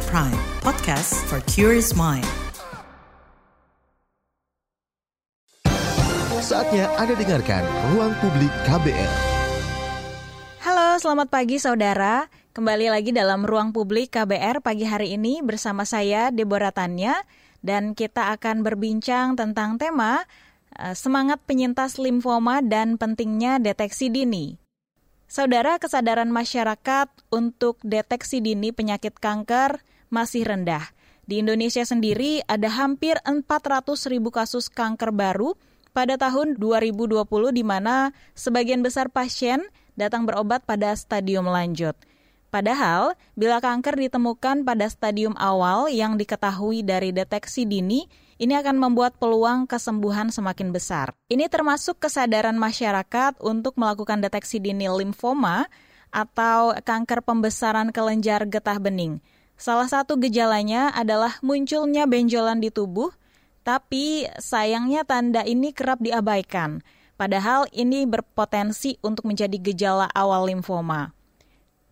KBR Prime, podcast for curious mind. Saatnya Anda dengarkan Ruang Publik KBR. Halo, selamat pagi saudara. Kembali lagi dalam Ruang Publik KBR pagi hari ini bersama saya Deborah Tanya dan kita akan berbincang tentang tema uh, semangat penyintas limfoma dan pentingnya deteksi dini. Saudara, kesadaran masyarakat untuk deteksi dini penyakit kanker masih rendah. Di Indonesia sendiri ada hampir 400 ribu kasus kanker baru pada tahun 2020 di mana sebagian besar pasien datang berobat pada stadium lanjut. Padahal, bila kanker ditemukan pada stadium awal yang diketahui dari deteksi dini, ini akan membuat peluang kesembuhan semakin besar. Ini termasuk kesadaran masyarakat untuk melakukan deteksi dini limfoma atau kanker pembesaran kelenjar getah bening. Salah satu gejalanya adalah munculnya benjolan di tubuh, tapi sayangnya tanda ini kerap diabaikan. Padahal ini berpotensi untuk menjadi gejala awal limfoma.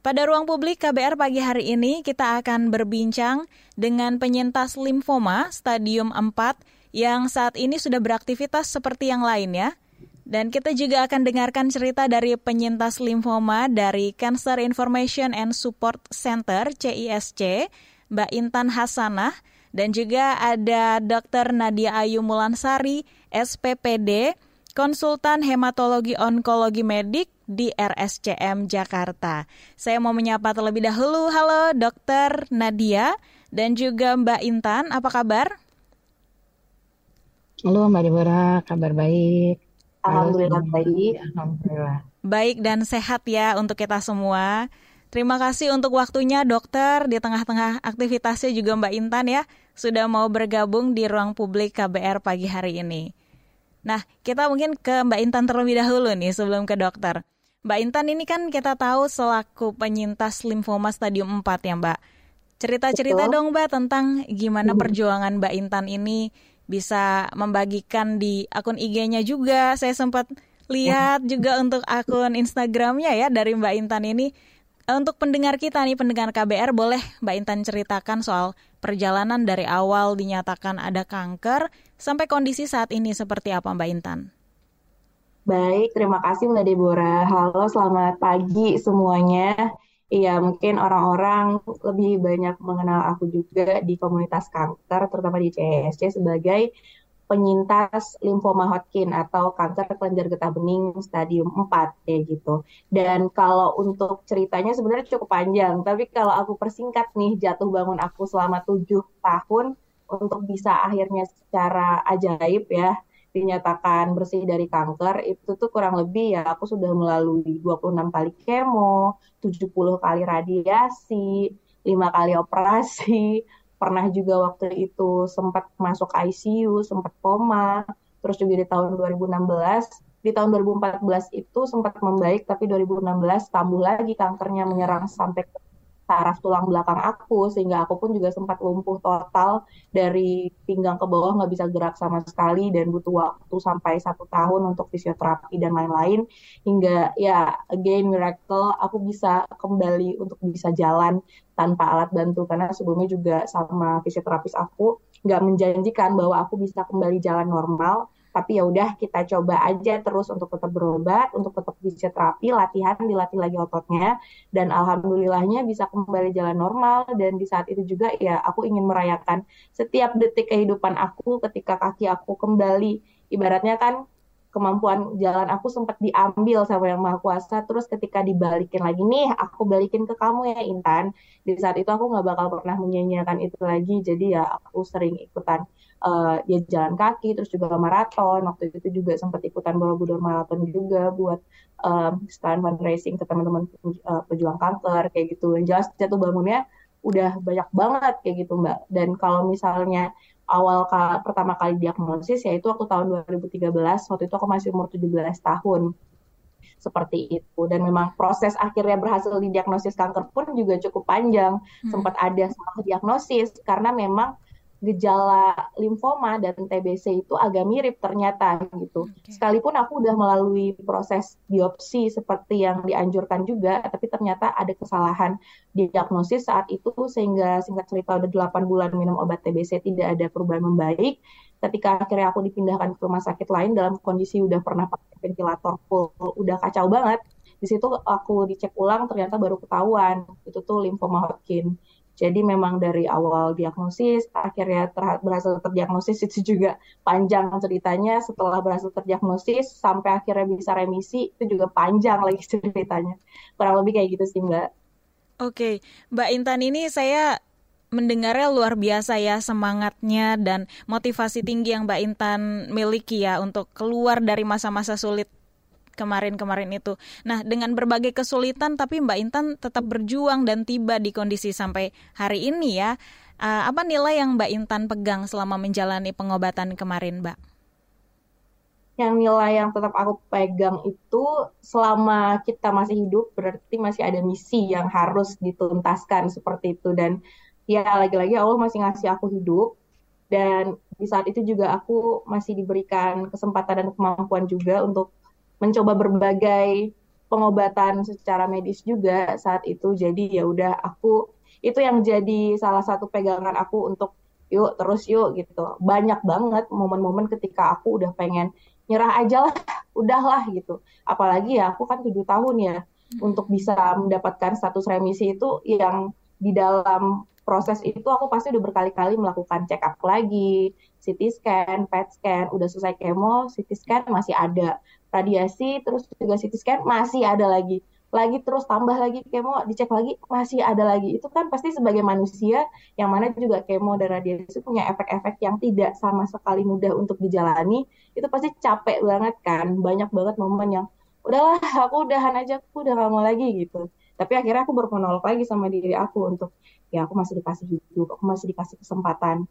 Pada ruang publik KBR pagi hari ini kita akan berbincang dengan penyintas limfoma stadium 4 yang saat ini sudah beraktivitas seperti yang lainnya. Dan kita juga akan dengarkan cerita dari penyintas limfoma dari Cancer Information and Support Center CISC, Mbak Intan Hasanah, dan juga ada Dr. Nadia Ayu Mulansari, SPPD, konsultan hematologi onkologi medik di RSCM Jakarta. Saya mau menyapa terlebih dahulu. Halo Dokter Nadia dan juga Mbak Intan, apa kabar? Halo Mbak Deborah, kabar baik. Alhamdulillah baik. Alhamdulillah. Baik dan sehat ya untuk kita semua. Terima kasih untuk waktunya dokter di tengah-tengah aktivitasnya juga Mbak Intan ya sudah mau bergabung di ruang publik KBR pagi hari ini. Nah, kita mungkin ke Mbak Intan terlebih dahulu nih sebelum ke dokter. Mbak Intan ini kan kita tahu selaku penyintas limfoma stadium 4 ya Mbak. Cerita-cerita dong Mbak tentang gimana hmm. perjuangan Mbak Intan ini bisa membagikan di akun IG-nya juga. Saya sempat lihat juga untuk akun Instagramnya ya dari Mbak Intan ini. Untuk pendengar kita nih, pendengar KBR, boleh Mbak Intan ceritakan soal perjalanan dari awal dinyatakan ada kanker sampai kondisi saat ini seperti apa Mbak Intan? Baik, terima kasih Mbak Deborah. Halo, selamat pagi semuanya. Iya, mungkin orang-orang lebih banyak mengenal aku juga di komunitas kanker, terutama di CSC sebagai penyintas limfoma Hodgkin atau kanker kelenjar getah bening stadium 4 kayak gitu. Dan kalau untuk ceritanya sebenarnya cukup panjang, tapi kalau aku persingkat nih jatuh bangun aku selama tujuh tahun untuk bisa akhirnya secara ajaib ya dinyatakan bersih dari kanker itu tuh kurang lebih ya aku sudah melalui 26 kali kemo, 70 kali radiasi, 5 kali operasi, pernah juga waktu itu sempat masuk ICU, sempat koma, terus juga di tahun 2016 di tahun 2014 itu sempat membaik tapi 2016 kambuh lagi kankernya menyerang sampai ke saraf tulang belakang aku sehingga aku pun juga sempat lumpuh total dari pinggang ke bawah nggak bisa gerak sama sekali dan butuh waktu sampai satu tahun untuk fisioterapi dan lain-lain. Hingga ya again miracle aku bisa kembali untuk bisa jalan tanpa alat bantu karena sebelumnya juga sama fisioterapis aku nggak menjanjikan bahwa aku bisa kembali jalan normal tapi ya udah kita coba aja terus untuk tetap berobat, untuk tetap fisioterapi, latihan, dilatih lagi ototnya, dan alhamdulillahnya bisa kembali jalan normal, dan di saat itu juga ya aku ingin merayakan setiap detik kehidupan aku ketika kaki aku kembali, ibaratnya kan kemampuan jalan aku sempat diambil sama yang maha kuasa. Terus ketika dibalikin lagi nih aku balikin ke kamu ya Intan. Di saat itu aku nggak bakal pernah menyanyiakan itu lagi. Jadi ya aku sering ikutan uh, ya jalan kaki terus juga maraton. Waktu itu juga sempat ikutan Borobudur maraton juga buat um, sekalian fundraising ke teman-teman uh, pejuang kanker kayak gitu. Yang jelas jatuh bangunnya udah banyak banget kayak gitu mbak. Dan kalau misalnya awal ka, pertama kali diagnosis yaitu waktu tahun 2013 waktu itu aku masih umur 17 tahun. Seperti itu. Dan memang proses akhirnya berhasil didiagnosis kanker pun juga cukup panjang. Hmm. sempat ada salah diagnosis karena memang gejala limfoma dan TBC itu agak mirip ternyata gitu. Okay. Sekalipun aku udah melalui proses biopsi seperti yang dianjurkan juga, tapi ternyata ada kesalahan diagnosis saat itu sehingga singkat cerita udah 8 bulan minum obat TBC tidak ada perubahan membaik. Ketika akhirnya aku dipindahkan ke rumah sakit lain dalam kondisi udah pernah pakai ventilator full, udah kacau banget. Di situ aku dicek ulang ternyata baru ketahuan itu tuh limfoma Hodgkin jadi memang dari awal diagnosis, akhirnya ter berhasil terdiagnosis itu juga panjang ceritanya. Setelah berhasil terdiagnosis sampai akhirnya bisa remisi itu juga panjang lagi ceritanya. Kurang lebih kayak gitu sih Mbak. Oke, Mbak Intan ini saya mendengarnya luar biasa ya semangatnya dan motivasi tinggi yang Mbak Intan miliki ya untuk keluar dari masa-masa sulit kemarin-kemarin itu. Nah, dengan berbagai kesulitan tapi Mbak Intan tetap berjuang dan tiba di kondisi sampai hari ini ya. Uh, apa nilai yang Mbak Intan pegang selama menjalani pengobatan kemarin, Mbak? Yang nilai yang tetap aku pegang itu selama kita masih hidup berarti masih ada misi yang harus dituntaskan seperti itu dan ya lagi-lagi Allah masih ngasih aku hidup dan di saat itu juga aku masih diberikan kesempatan dan kemampuan juga untuk mencoba berbagai pengobatan secara medis juga saat itu. Jadi ya udah aku itu yang jadi salah satu pegangan aku untuk yuk terus yuk gitu. Banyak banget momen-momen ketika aku udah pengen nyerah aja lah udahlah gitu. Apalagi ya aku kan tujuh tahun ya. Hmm. untuk bisa mendapatkan status remisi itu yang di dalam proses itu aku pasti udah berkali-kali melakukan check up lagi, CT scan, PET scan, udah selesai kemo, CT scan masih ada, radiasi, terus juga CT scan masih ada lagi, lagi terus tambah lagi kemo, dicek lagi masih ada lagi. Itu kan pasti sebagai manusia yang mana juga kemo dan radiasi punya efek-efek yang tidak sama sekali mudah untuk dijalani, itu pasti capek banget kan, banyak banget momen yang udahlah aku udahan aja, aku udah gak mau lagi gitu. Tapi akhirnya aku bermonolog lagi sama diri aku untuk ya aku masih dikasih hidup aku masih dikasih kesempatan.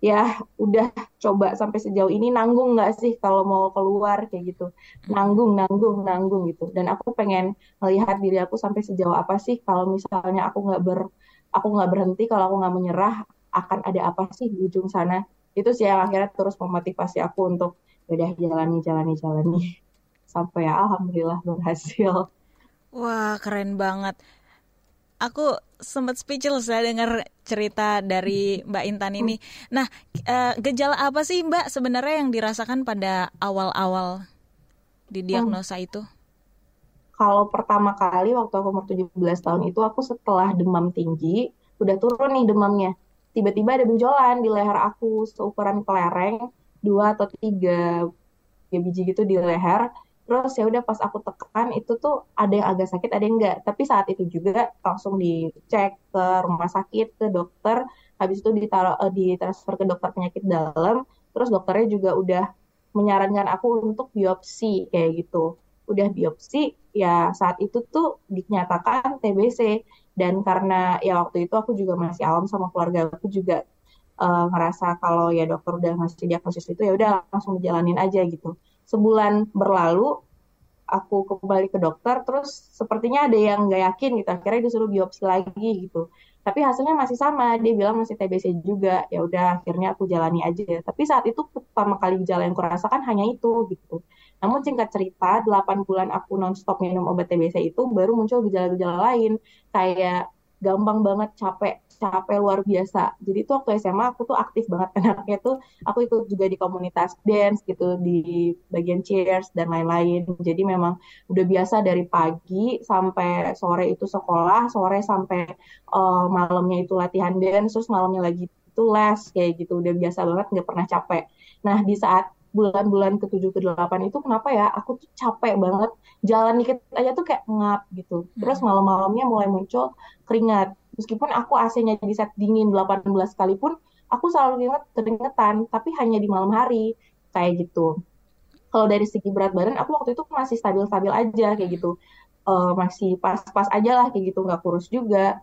Ya udah coba sampai sejauh ini nanggung nggak sih kalau mau keluar kayak gitu? Nanggung nanggung nanggung gitu. Dan aku pengen melihat diri aku sampai sejauh apa sih kalau misalnya aku nggak ber aku nggak berhenti kalau aku nggak menyerah akan ada apa sih di ujung sana? Itu sih yang akhirnya terus memotivasi aku untuk ya udah jalani jalani jalani. Sampai ya alhamdulillah berhasil wah keren banget aku sempat speechless ya dengar cerita dari Mbak Intan ini. Nah, uh, gejala apa sih Mbak sebenarnya yang dirasakan pada awal-awal di diagnosa hmm. itu? Kalau pertama kali waktu aku umur 17 tahun itu aku setelah demam tinggi, udah turun nih demamnya. Tiba-tiba ada benjolan di leher aku seukuran kelereng, dua atau tiga ya biji gitu di leher terus ya udah pas aku tekan itu tuh ada yang agak sakit ada yang enggak. Tapi saat itu juga langsung dicek ke rumah sakit ke dokter. Habis itu ditaruh uh, ditransfer ke dokter penyakit dalam. Terus dokternya juga udah menyarankan aku untuk biopsi kayak gitu. Udah biopsi ya saat itu tuh dinyatakan TBC dan karena ya waktu itu aku juga masih awam sama keluarga aku juga uh, ngerasa kalau ya dokter udah ngasih diagnosis itu ya udah langsung dijalanin aja gitu sebulan berlalu aku kembali ke dokter terus sepertinya ada yang nggak yakin gitu akhirnya disuruh biopsi lagi gitu. Tapi hasilnya masih sama dia bilang masih TBC juga. Ya udah akhirnya aku jalani aja. Tapi saat itu pertama kali gejala yang kurasakan hanya itu gitu. Namun singkat cerita 8 bulan aku nonstop minum obat TBC itu baru muncul gejala-gejala lain. Kayak gampang banget capek capek luar biasa. Jadi tuh waktu SMA aku tuh aktif banget anaknya tuh aku ikut juga di komunitas dance gitu di bagian cheers dan lain-lain. Jadi memang udah biasa dari pagi sampai sore itu sekolah, sore sampai uh, malamnya itu latihan dance, terus malamnya lagi itu les kayak gitu. Udah biasa banget nggak pernah capek. Nah di saat bulan-bulan ke-7 ke-8 itu kenapa ya aku tuh capek banget jalan dikit aja tuh kayak ngap gitu. Terus hmm. malam-malamnya mulai muncul keringat meskipun aku AC-nya di set dingin 18 sekalipun aku selalu inget keringetan tapi hanya di malam hari. Kayak gitu. Kalau dari segi berat badan aku waktu itu masih stabil-stabil aja kayak gitu. Uh, masih pas-pas aja lah kayak gitu. Nggak kurus juga.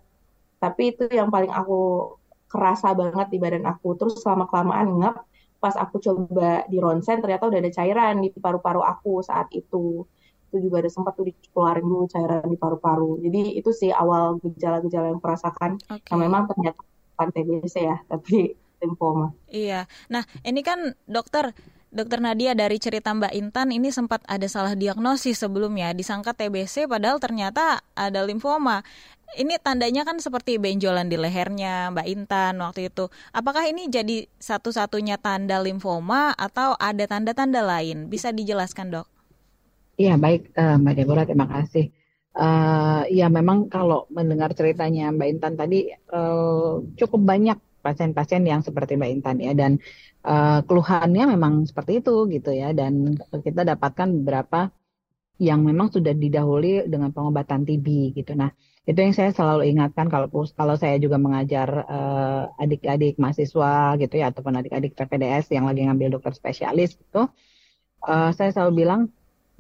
Tapi itu yang paling aku kerasa banget di badan aku. Terus selama kelamaan ngap pas aku coba di ronsen ternyata udah ada cairan di paru-paru aku saat itu itu juga ada sempat tuh dikeluarin dulu cairan di paru-paru. Jadi itu sih awal gejala-gejala yang merasakan okay. yang memang ternyata bukan TBC ya, tapi limfoma. Iya. Nah, ini kan dokter Dokter Nadia dari cerita Mbak Intan ini sempat ada salah diagnosis sebelumnya, disangka TBC padahal ternyata ada limfoma. Ini tandanya kan seperti benjolan di lehernya Mbak Intan waktu itu. Apakah ini jadi satu-satunya tanda limfoma atau ada tanda-tanda lain? Bisa dijelaskan dok? Iya baik uh, Mbak Deborah terima kasih. Uh, ya memang kalau mendengar ceritanya Mbak Intan tadi uh, cukup banyak pasien-pasien yang seperti Mbak Intan ya dan uh, keluhannya memang seperti itu gitu ya dan kita dapatkan beberapa yang memang sudah didahului dengan pengobatan TB gitu. Nah, itu yang saya selalu ingatkan kalau kalau saya juga mengajar uh, adik-adik mahasiswa gitu ya ataupun adik-adik PPDS yang lagi ngambil dokter spesialis gitu. Uh, saya selalu bilang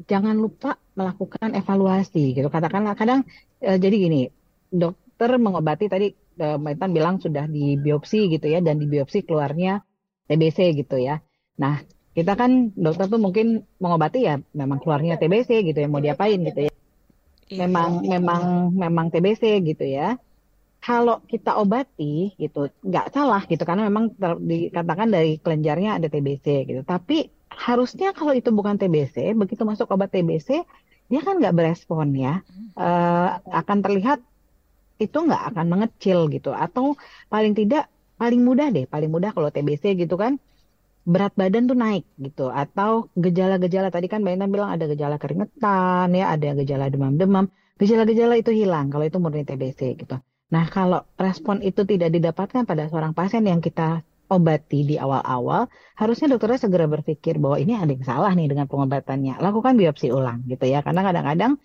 jangan lupa melakukan evaluasi gitu. Katakanlah kadang uh, jadi gini, dokter mengobati tadi Mbak Intan bilang sudah di biopsi gitu ya dan di biopsi keluarnya TBC gitu ya. Nah, kita kan dokter tuh mungkin mengobati ya memang keluarnya TBC gitu ya mau diapain gitu ya. Iya. Memang memang memang TBC gitu ya. Kalau kita obati gitu nggak salah gitu karena memang ter, dikatakan dari kelenjarnya ada TBC gitu. Tapi harusnya kalau itu bukan TBC, begitu masuk obat TBC dia kan nggak berespon ya, uh, akan terlihat itu nggak akan mengecil gitu atau paling tidak paling mudah deh, paling mudah kalau TBC gitu kan berat badan tuh naik gitu atau gejala-gejala tadi kan Mbak Ina bilang ada gejala keringetan ya, ada gejala demam-demam. Gejala-gejala itu hilang kalau itu murni TBC gitu. Nah, kalau respon itu tidak didapatkan pada seorang pasien yang kita obati di awal-awal, harusnya dokternya segera berpikir bahwa ini ada yang salah nih dengan pengobatannya. Lakukan biopsi ulang gitu ya. Karena kadang-kadang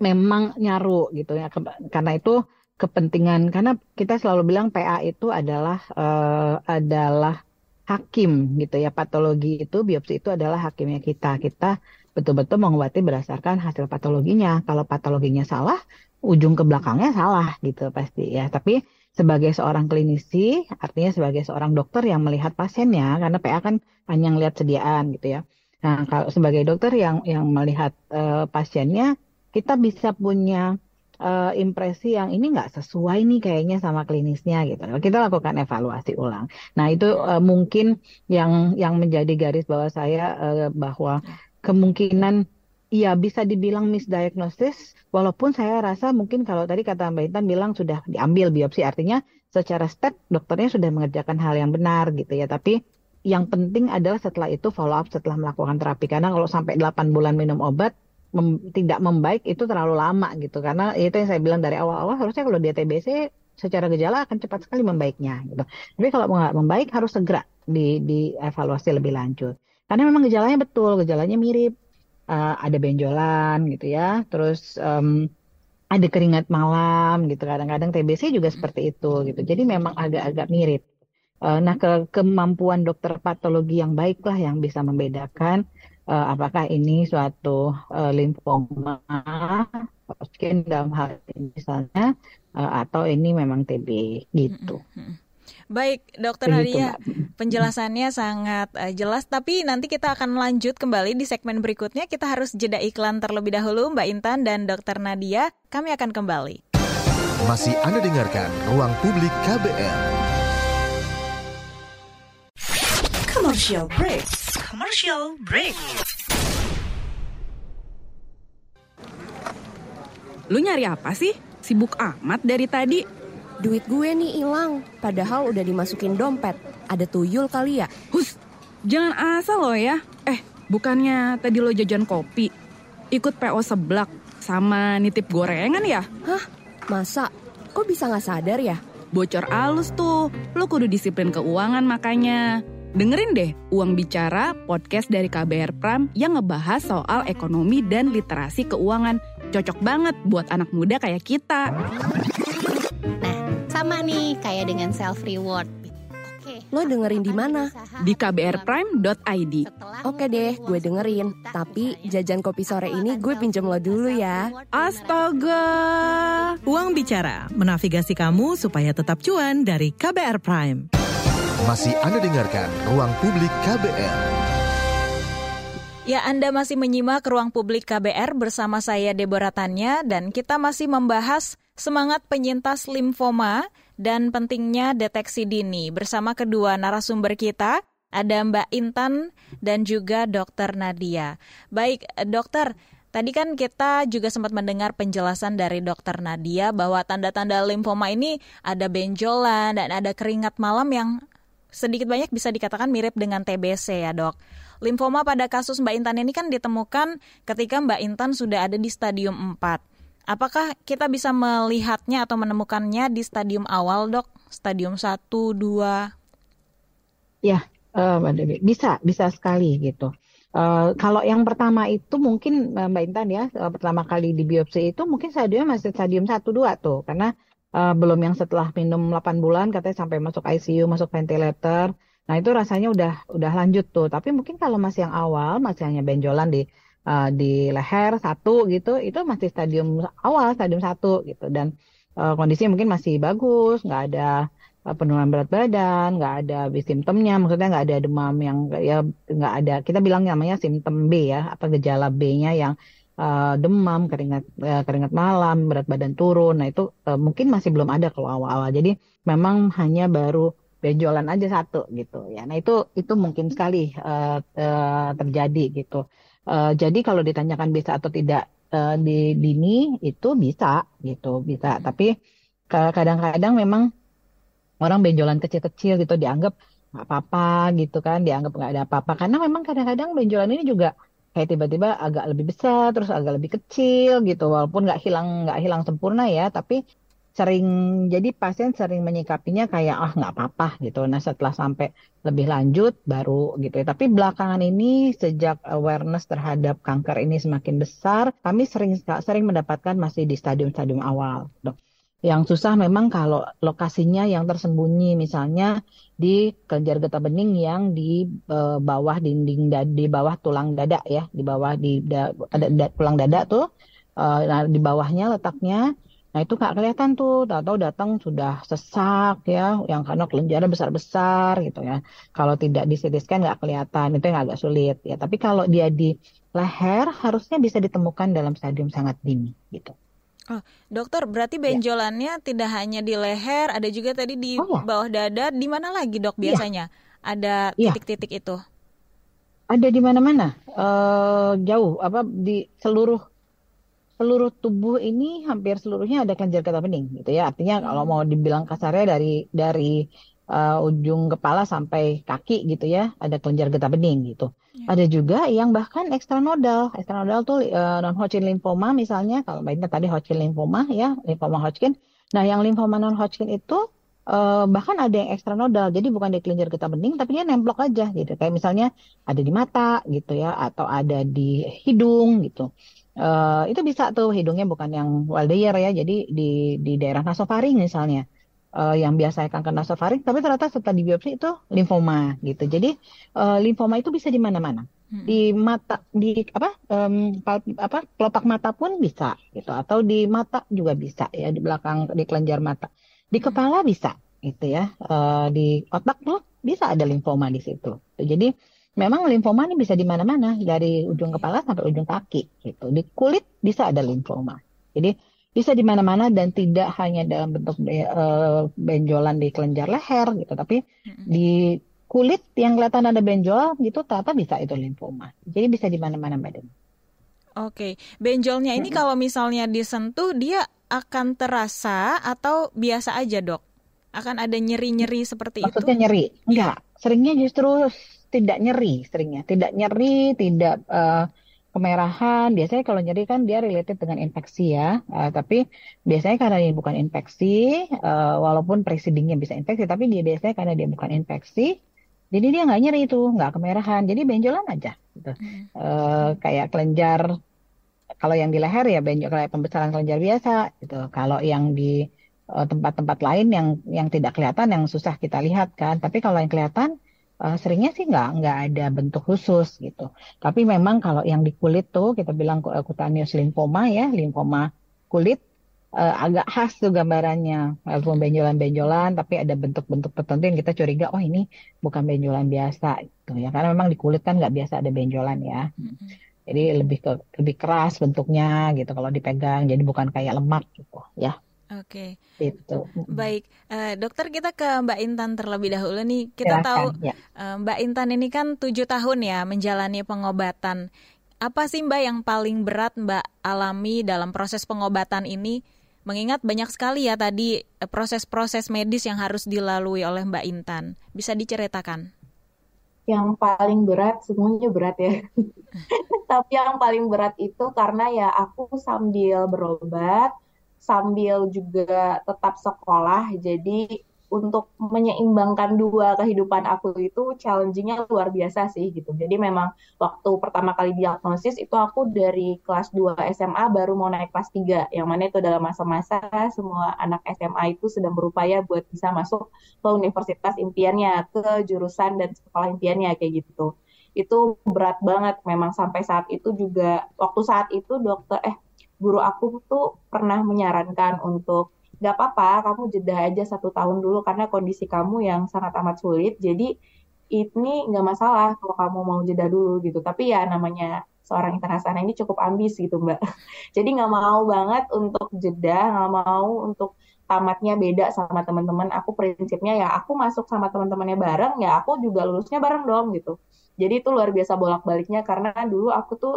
memang nyaru gitu ya. Karena itu kepentingan karena kita selalu bilang PA itu adalah uh, adalah hakim gitu ya patologi itu biopsi itu adalah hakimnya kita kita betul-betul mengobati berdasarkan hasil patologinya kalau patologinya salah ujung ke belakangnya salah gitu pasti ya tapi sebagai seorang klinisi artinya sebagai seorang dokter yang melihat pasiennya karena PA kan hanya lihat sediaan gitu ya nah kalau sebagai dokter yang yang melihat uh, pasiennya kita bisa punya uh, impresi yang ini nggak sesuai nih kayaknya sama klinisnya gitu. Kita lakukan evaluasi ulang. Nah itu uh, mungkin yang yang menjadi garis bawah saya uh, bahwa kemungkinan Iya bisa dibilang misdiagnosis, walaupun saya rasa mungkin kalau tadi kata Mbak Intan bilang sudah diambil biopsi, artinya secara step dokternya sudah mengerjakan hal yang benar gitu ya. Tapi yang penting adalah setelah itu follow up setelah melakukan terapi, karena kalau sampai 8 bulan minum obat, mem, tidak membaik itu terlalu lama gitu karena itu yang saya bilang dari awal-awal harusnya kalau dia TBC secara gejala akan cepat sekali membaiknya gitu. Tapi kalau nggak membaik harus segera di dievaluasi lebih lanjut. Karena memang gejalanya betul, gejalanya mirip. Uh, ada benjolan gitu ya, terus um, ada keringat malam gitu. Kadang-kadang TBC juga seperti itu gitu. Jadi memang agak-agak mirip. Uh, nah ke kemampuan dokter patologi yang baik lah yang bisa membedakan uh, apakah ini suatu uh, limfoma Hodgkin dalam hal ini misalnya uh, atau ini memang TB gitu. Baik, Dokter Nadia, penjelasannya sangat uh, jelas. Tapi nanti kita akan lanjut kembali di segmen berikutnya. Kita harus jeda iklan terlebih dahulu, Mbak Intan dan Dokter Nadia. Kami akan kembali. Masih Anda dengarkan Ruang Publik KBR. Commercial break commercial break. Lu nyari apa sih? Sibuk amat dari tadi. Duit gue nih hilang, padahal udah dimasukin dompet. Ada tuyul kali ya? Hus, jangan asal lo ya. Eh, bukannya tadi lo jajan kopi, ikut PO seblak sama nitip gorengan ya? Hah? Masa? Kok bisa nggak sadar ya? Bocor alus tuh, lo kudu disiplin keuangan makanya. Dengerin deh Uang Bicara, podcast dari KBR Pram yang ngebahas soal ekonomi dan literasi keuangan. Cocok banget buat anak muda kayak kita. Sama nih kayak dengan self reward. Oke. Lo dengerin di mana? Di kbrprime.id. Oke deh, gue dengerin. Tapi jajan kopi sore ini gue pinjam lo dulu ya. Astaga. Uang Bicara, menavigasi kamu supaya tetap cuan dari KBR Prime. Masih Anda dengarkan Ruang Publik KBR. Ya, Anda masih menyimak Ruang Publik KBR bersama saya Deborah Tanya dan kita masih membahas semangat penyintas limfoma dan pentingnya deteksi dini. Bersama kedua narasumber kita, ada Mbak Intan dan juga Dokter Nadia. Baik, dokter, Tadi kan kita juga sempat mendengar penjelasan dari dokter Nadia bahwa tanda-tanda limfoma ini ada benjolan dan ada keringat malam yang sedikit banyak bisa dikatakan mirip dengan TBC ya dok. Limfoma pada kasus Mbak Intan ini kan ditemukan ketika Mbak Intan sudah ada di stadium 4. Apakah kita bisa melihatnya atau menemukannya di stadium awal dok? Stadium 1, 2? Ya, uh, bisa, bisa sekali gitu. Uh, kalau yang pertama itu mungkin uh, Mbak Intan ya pertama kali di biopsi itu mungkin stadiumnya masih stadium 1 2 tuh karena uh, belum yang setelah minum 8 bulan katanya sampai masuk ICU, masuk ventilator. Nah, itu rasanya udah udah lanjut tuh. Tapi mungkin kalau masih yang awal masih hanya benjolan di uh, di leher satu gitu, itu masih stadium awal, stadium satu gitu dan uh, kondisinya mungkin masih bagus, nggak ada penurunan berat badan, nggak ada simptomnya, maksudnya nggak ada demam yang ya nggak ada. Kita bilang namanya simptom B ya, apa gejala B-nya yang uh, demam, keringat uh, keringat malam, berat badan turun. Nah itu uh, mungkin masih belum ada kalau awal-awal. Jadi memang hanya baru benjolan aja satu gitu ya. Nah itu itu mungkin sekali uh, uh, terjadi gitu. Uh, jadi kalau ditanyakan bisa atau tidak uh, di dini itu bisa gitu bisa. Tapi kadang-kadang memang orang benjolan kecil-kecil gitu dianggap nggak apa-apa gitu kan dianggap nggak ada apa-apa karena memang kadang-kadang benjolan ini juga kayak tiba-tiba agak lebih besar terus agak lebih kecil gitu walaupun nggak hilang nggak hilang sempurna ya tapi sering jadi pasien sering menyikapinya kayak ah nggak apa-apa gitu nah setelah sampai lebih lanjut baru gitu ya tapi belakangan ini sejak awareness terhadap kanker ini semakin besar kami sering sering mendapatkan masih di stadium-stadium awal dok yang susah memang kalau lokasinya yang tersembunyi, misalnya di kelenjar getah bening yang di uh, bawah dinding di bawah tulang dada ya, di bawah di da, ada da, tulang dada tuh, uh, nah di bawahnya letaknya. Nah itu nggak kelihatan tuh, tahu datang sudah sesak ya, yang karena kelenjarnya besar-besar gitu ya. Kalau tidak di CT scan nggak kelihatan, itu yang agak sulit ya. Tapi kalau dia di leher harusnya bisa ditemukan dalam stadium sangat dini gitu. Oh, dokter, berarti ya. benjolannya ya. tidak hanya di leher, ada juga tadi di oh, ya. bawah dada. Di mana lagi, dok? Iya. Biasanya ya. ada titik-titik ya. itu? Ada di mana-mana, uh, jauh. Apa di seluruh seluruh tubuh ini hampir seluruhnya ada kelenjar getah bening, gitu ya. Artinya hmm. kalau mau dibilang kasarnya dari dari uh, ujung kepala sampai kaki gitu ya, ada kelenjar getah bening gitu. Ya. Ada juga yang bahkan ekstranodal. Ekstranodal tuh uh, non-Hodgkin lymphoma misalnya, kalau baiknya tadi Hodgkin lymphoma ya, lymphoma Hodgkin. Nah, yang lymphoma non-Hodgkin itu uh, bahkan ada yang ekstranodal. Jadi bukan di kelenjar getah bening, tapi dia nemplok aja gitu. Kayak misalnya ada di mata gitu ya, atau ada di hidung gitu. Uh, itu bisa tuh hidungnya bukan yang Waldeyer ya, jadi di di daerah nasofaring misalnya uh, yang biasanya kanker nasofaring, tapi ternyata setelah di biopsi itu limfoma gitu. Jadi uh, limfoma itu bisa di mana-mana. Hmm. Di mata di apa um, pal, apa kelopak mata pun bisa gitu atau di mata juga bisa ya di belakang di kelenjar mata. Di hmm. kepala bisa gitu ya. Uh, di otak tuh bisa ada limfoma di situ. Jadi memang limfoma ini bisa di mana-mana dari ujung kepala sampai ujung kaki gitu. Di kulit bisa ada limfoma. Jadi bisa di mana-mana dan tidak hanya dalam bentuk uh, benjolan di kelenjar leher gitu, tapi di kulit yang kelihatan ada benjol gitu, ternyata bisa itu limfoma. Jadi bisa di mana-mana Mbak Oke, benjolnya ini mm-hmm. kalau misalnya disentuh dia akan terasa atau biasa aja dok? Akan ada nyeri-nyeri seperti Maksudnya itu? Maksudnya nyeri? Enggak, seringnya justru tidak nyeri, seringnya. Tidak nyeri, tidak uh, kemerahan. Biasanya kalau nyeri kan dia related dengan infeksi ya. Uh, tapi biasanya karena dia bukan infeksi uh, walaupun precedingnya bisa infeksi tapi dia biasanya karena dia bukan infeksi jadi dia nggak nyeri itu nggak kemerahan. Jadi benjolan aja gitu. hmm. uh, kayak kelenjar kalau yang di leher ya benjol kayak pembesaran kelenjar biasa gitu. Kalau yang di tempat-tempat uh, lain yang yang tidak kelihatan yang susah kita lihat kan. Tapi kalau yang kelihatan uh, seringnya sih nggak nggak ada bentuk khusus gitu. Tapi memang kalau yang di kulit tuh kita bilang cutaneous lymphoma ya, limfoma kulit uh, agak khas tuh gambarannya, walaupun benjolan-benjolan, tapi ada bentuk-bentuk tertentu yang kita curiga, oh ini bukan benjolan biasa gitu ya, karena memang di kulit kan nggak biasa ada benjolan ya. Mm-hmm. Jadi lebih ke lebih keras bentuknya gitu kalau dipegang, jadi bukan kayak lemak gitu ya. Oke. Gitu. Baik, uh, dokter kita ke Mbak Intan terlebih dahulu nih. Kita Silahkan, tahu ya. uh, Mbak Intan ini kan tujuh tahun ya menjalani pengobatan. Apa sih Mbak yang paling berat Mbak alami dalam proses pengobatan ini? Mengingat banyak sekali ya tadi eh, proses-proses medis yang harus dilalui oleh Mbak Intan. Bisa diceritakan? Yang paling berat, semuanya berat ya. Tapi yang paling berat itu karena ya aku sambil berobat, sambil juga tetap sekolah. Jadi untuk menyeimbangkan dua kehidupan aku itu challengingnya luar biasa sih gitu. Jadi memang waktu pertama kali diagnosis itu aku dari kelas 2 SMA baru mau naik kelas 3. Yang mana itu dalam masa-masa semua anak SMA itu sedang berupaya buat bisa masuk ke universitas impiannya, ke jurusan dan sekolah impiannya kayak gitu. Itu berat banget memang sampai saat itu juga waktu saat itu dokter eh guru aku tuh pernah menyarankan untuk nggak apa-apa kamu jeda aja satu tahun dulu karena kondisi kamu yang sangat amat sulit jadi ini nggak masalah kalau kamu mau jeda dulu gitu. Tapi ya namanya seorang internasional ini cukup ambis gitu mbak. Jadi nggak mau banget untuk jeda nggak mau untuk tamatnya beda sama teman-teman. Aku prinsipnya ya aku masuk sama teman-temannya bareng ya aku juga lulusnya bareng dong gitu. Jadi itu luar biasa bolak-baliknya karena dulu aku tuh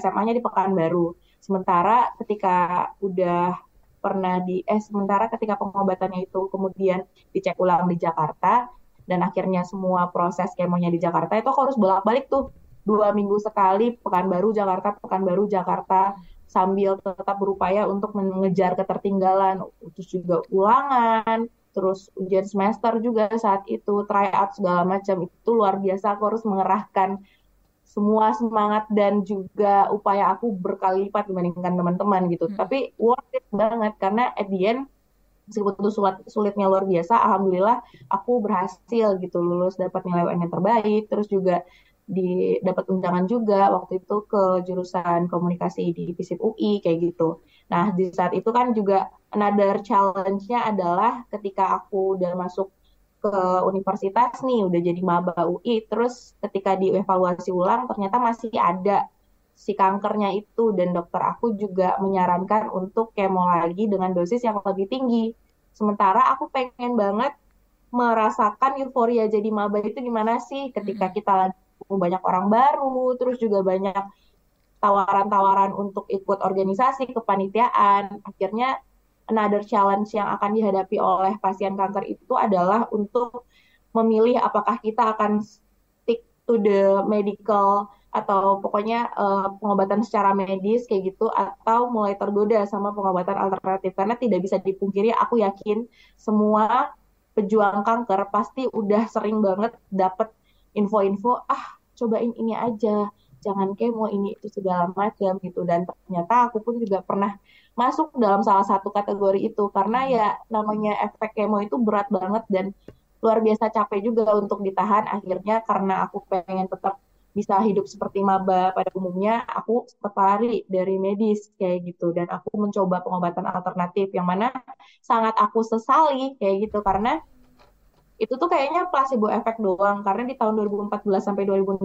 SMA-nya di Pekanbaru sementara ketika udah pernah di eh sementara ketika pengobatannya itu kemudian dicek ulang di Jakarta dan akhirnya semua proses kemonya di Jakarta itu aku harus bolak-balik tuh. Dua minggu sekali Pekanbaru Jakarta Pekanbaru Jakarta sambil tetap berupaya untuk mengejar ketertinggalan. Terus juga ulangan terus ujian semester juga saat itu tryout segala macam. Itu luar biasa aku harus mengerahkan semua semangat dan juga upaya aku berkali lipat dibandingkan teman-teman gitu. Hmm. Tapi worth it banget karena at the end meskipun itu sulit, sulitnya luar biasa, alhamdulillah aku berhasil gitu lulus dapat nilai UN yang terbaik, terus juga di dapat undangan juga waktu itu ke jurusan komunikasi di FISIP UI kayak gitu. Nah di saat itu kan juga another challenge-nya adalah ketika aku udah masuk ke universitas nih udah jadi maba UI terus ketika dievaluasi ulang ternyata masih ada si kankernya itu. Dan dokter aku juga menyarankan untuk kemo lagi dengan dosis yang lebih tinggi. Sementara aku pengen banget merasakan euforia jadi maba itu gimana sih ketika kita lagi banyak orang baru terus juga banyak tawaran-tawaran untuk ikut organisasi kepanitiaan. Akhirnya another challenge yang akan dihadapi oleh pasien kanker itu adalah untuk memilih apakah kita akan stick to the medical atau pokoknya uh, pengobatan secara medis kayak gitu atau mulai tergoda sama pengobatan alternatif. Karena tidak bisa dipungkiri aku yakin semua pejuang kanker pasti udah sering banget dapet info-info ah cobain ini aja jangan kemo ini itu segala macam gitu. Dan ternyata aku pun juga pernah masuk dalam salah satu kategori itu. Karena ya namanya efek kemo itu berat banget dan luar biasa capek juga untuk ditahan. Akhirnya karena aku pengen tetap bisa hidup seperti maba pada umumnya, aku tertarik dari medis kayak gitu. Dan aku mencoba pengobatan alternatif yang mana sangat aku sesali kayak gitu. Karena itu tuh kayaknya placebo efek doang karena di tahun 2014 sampai 2016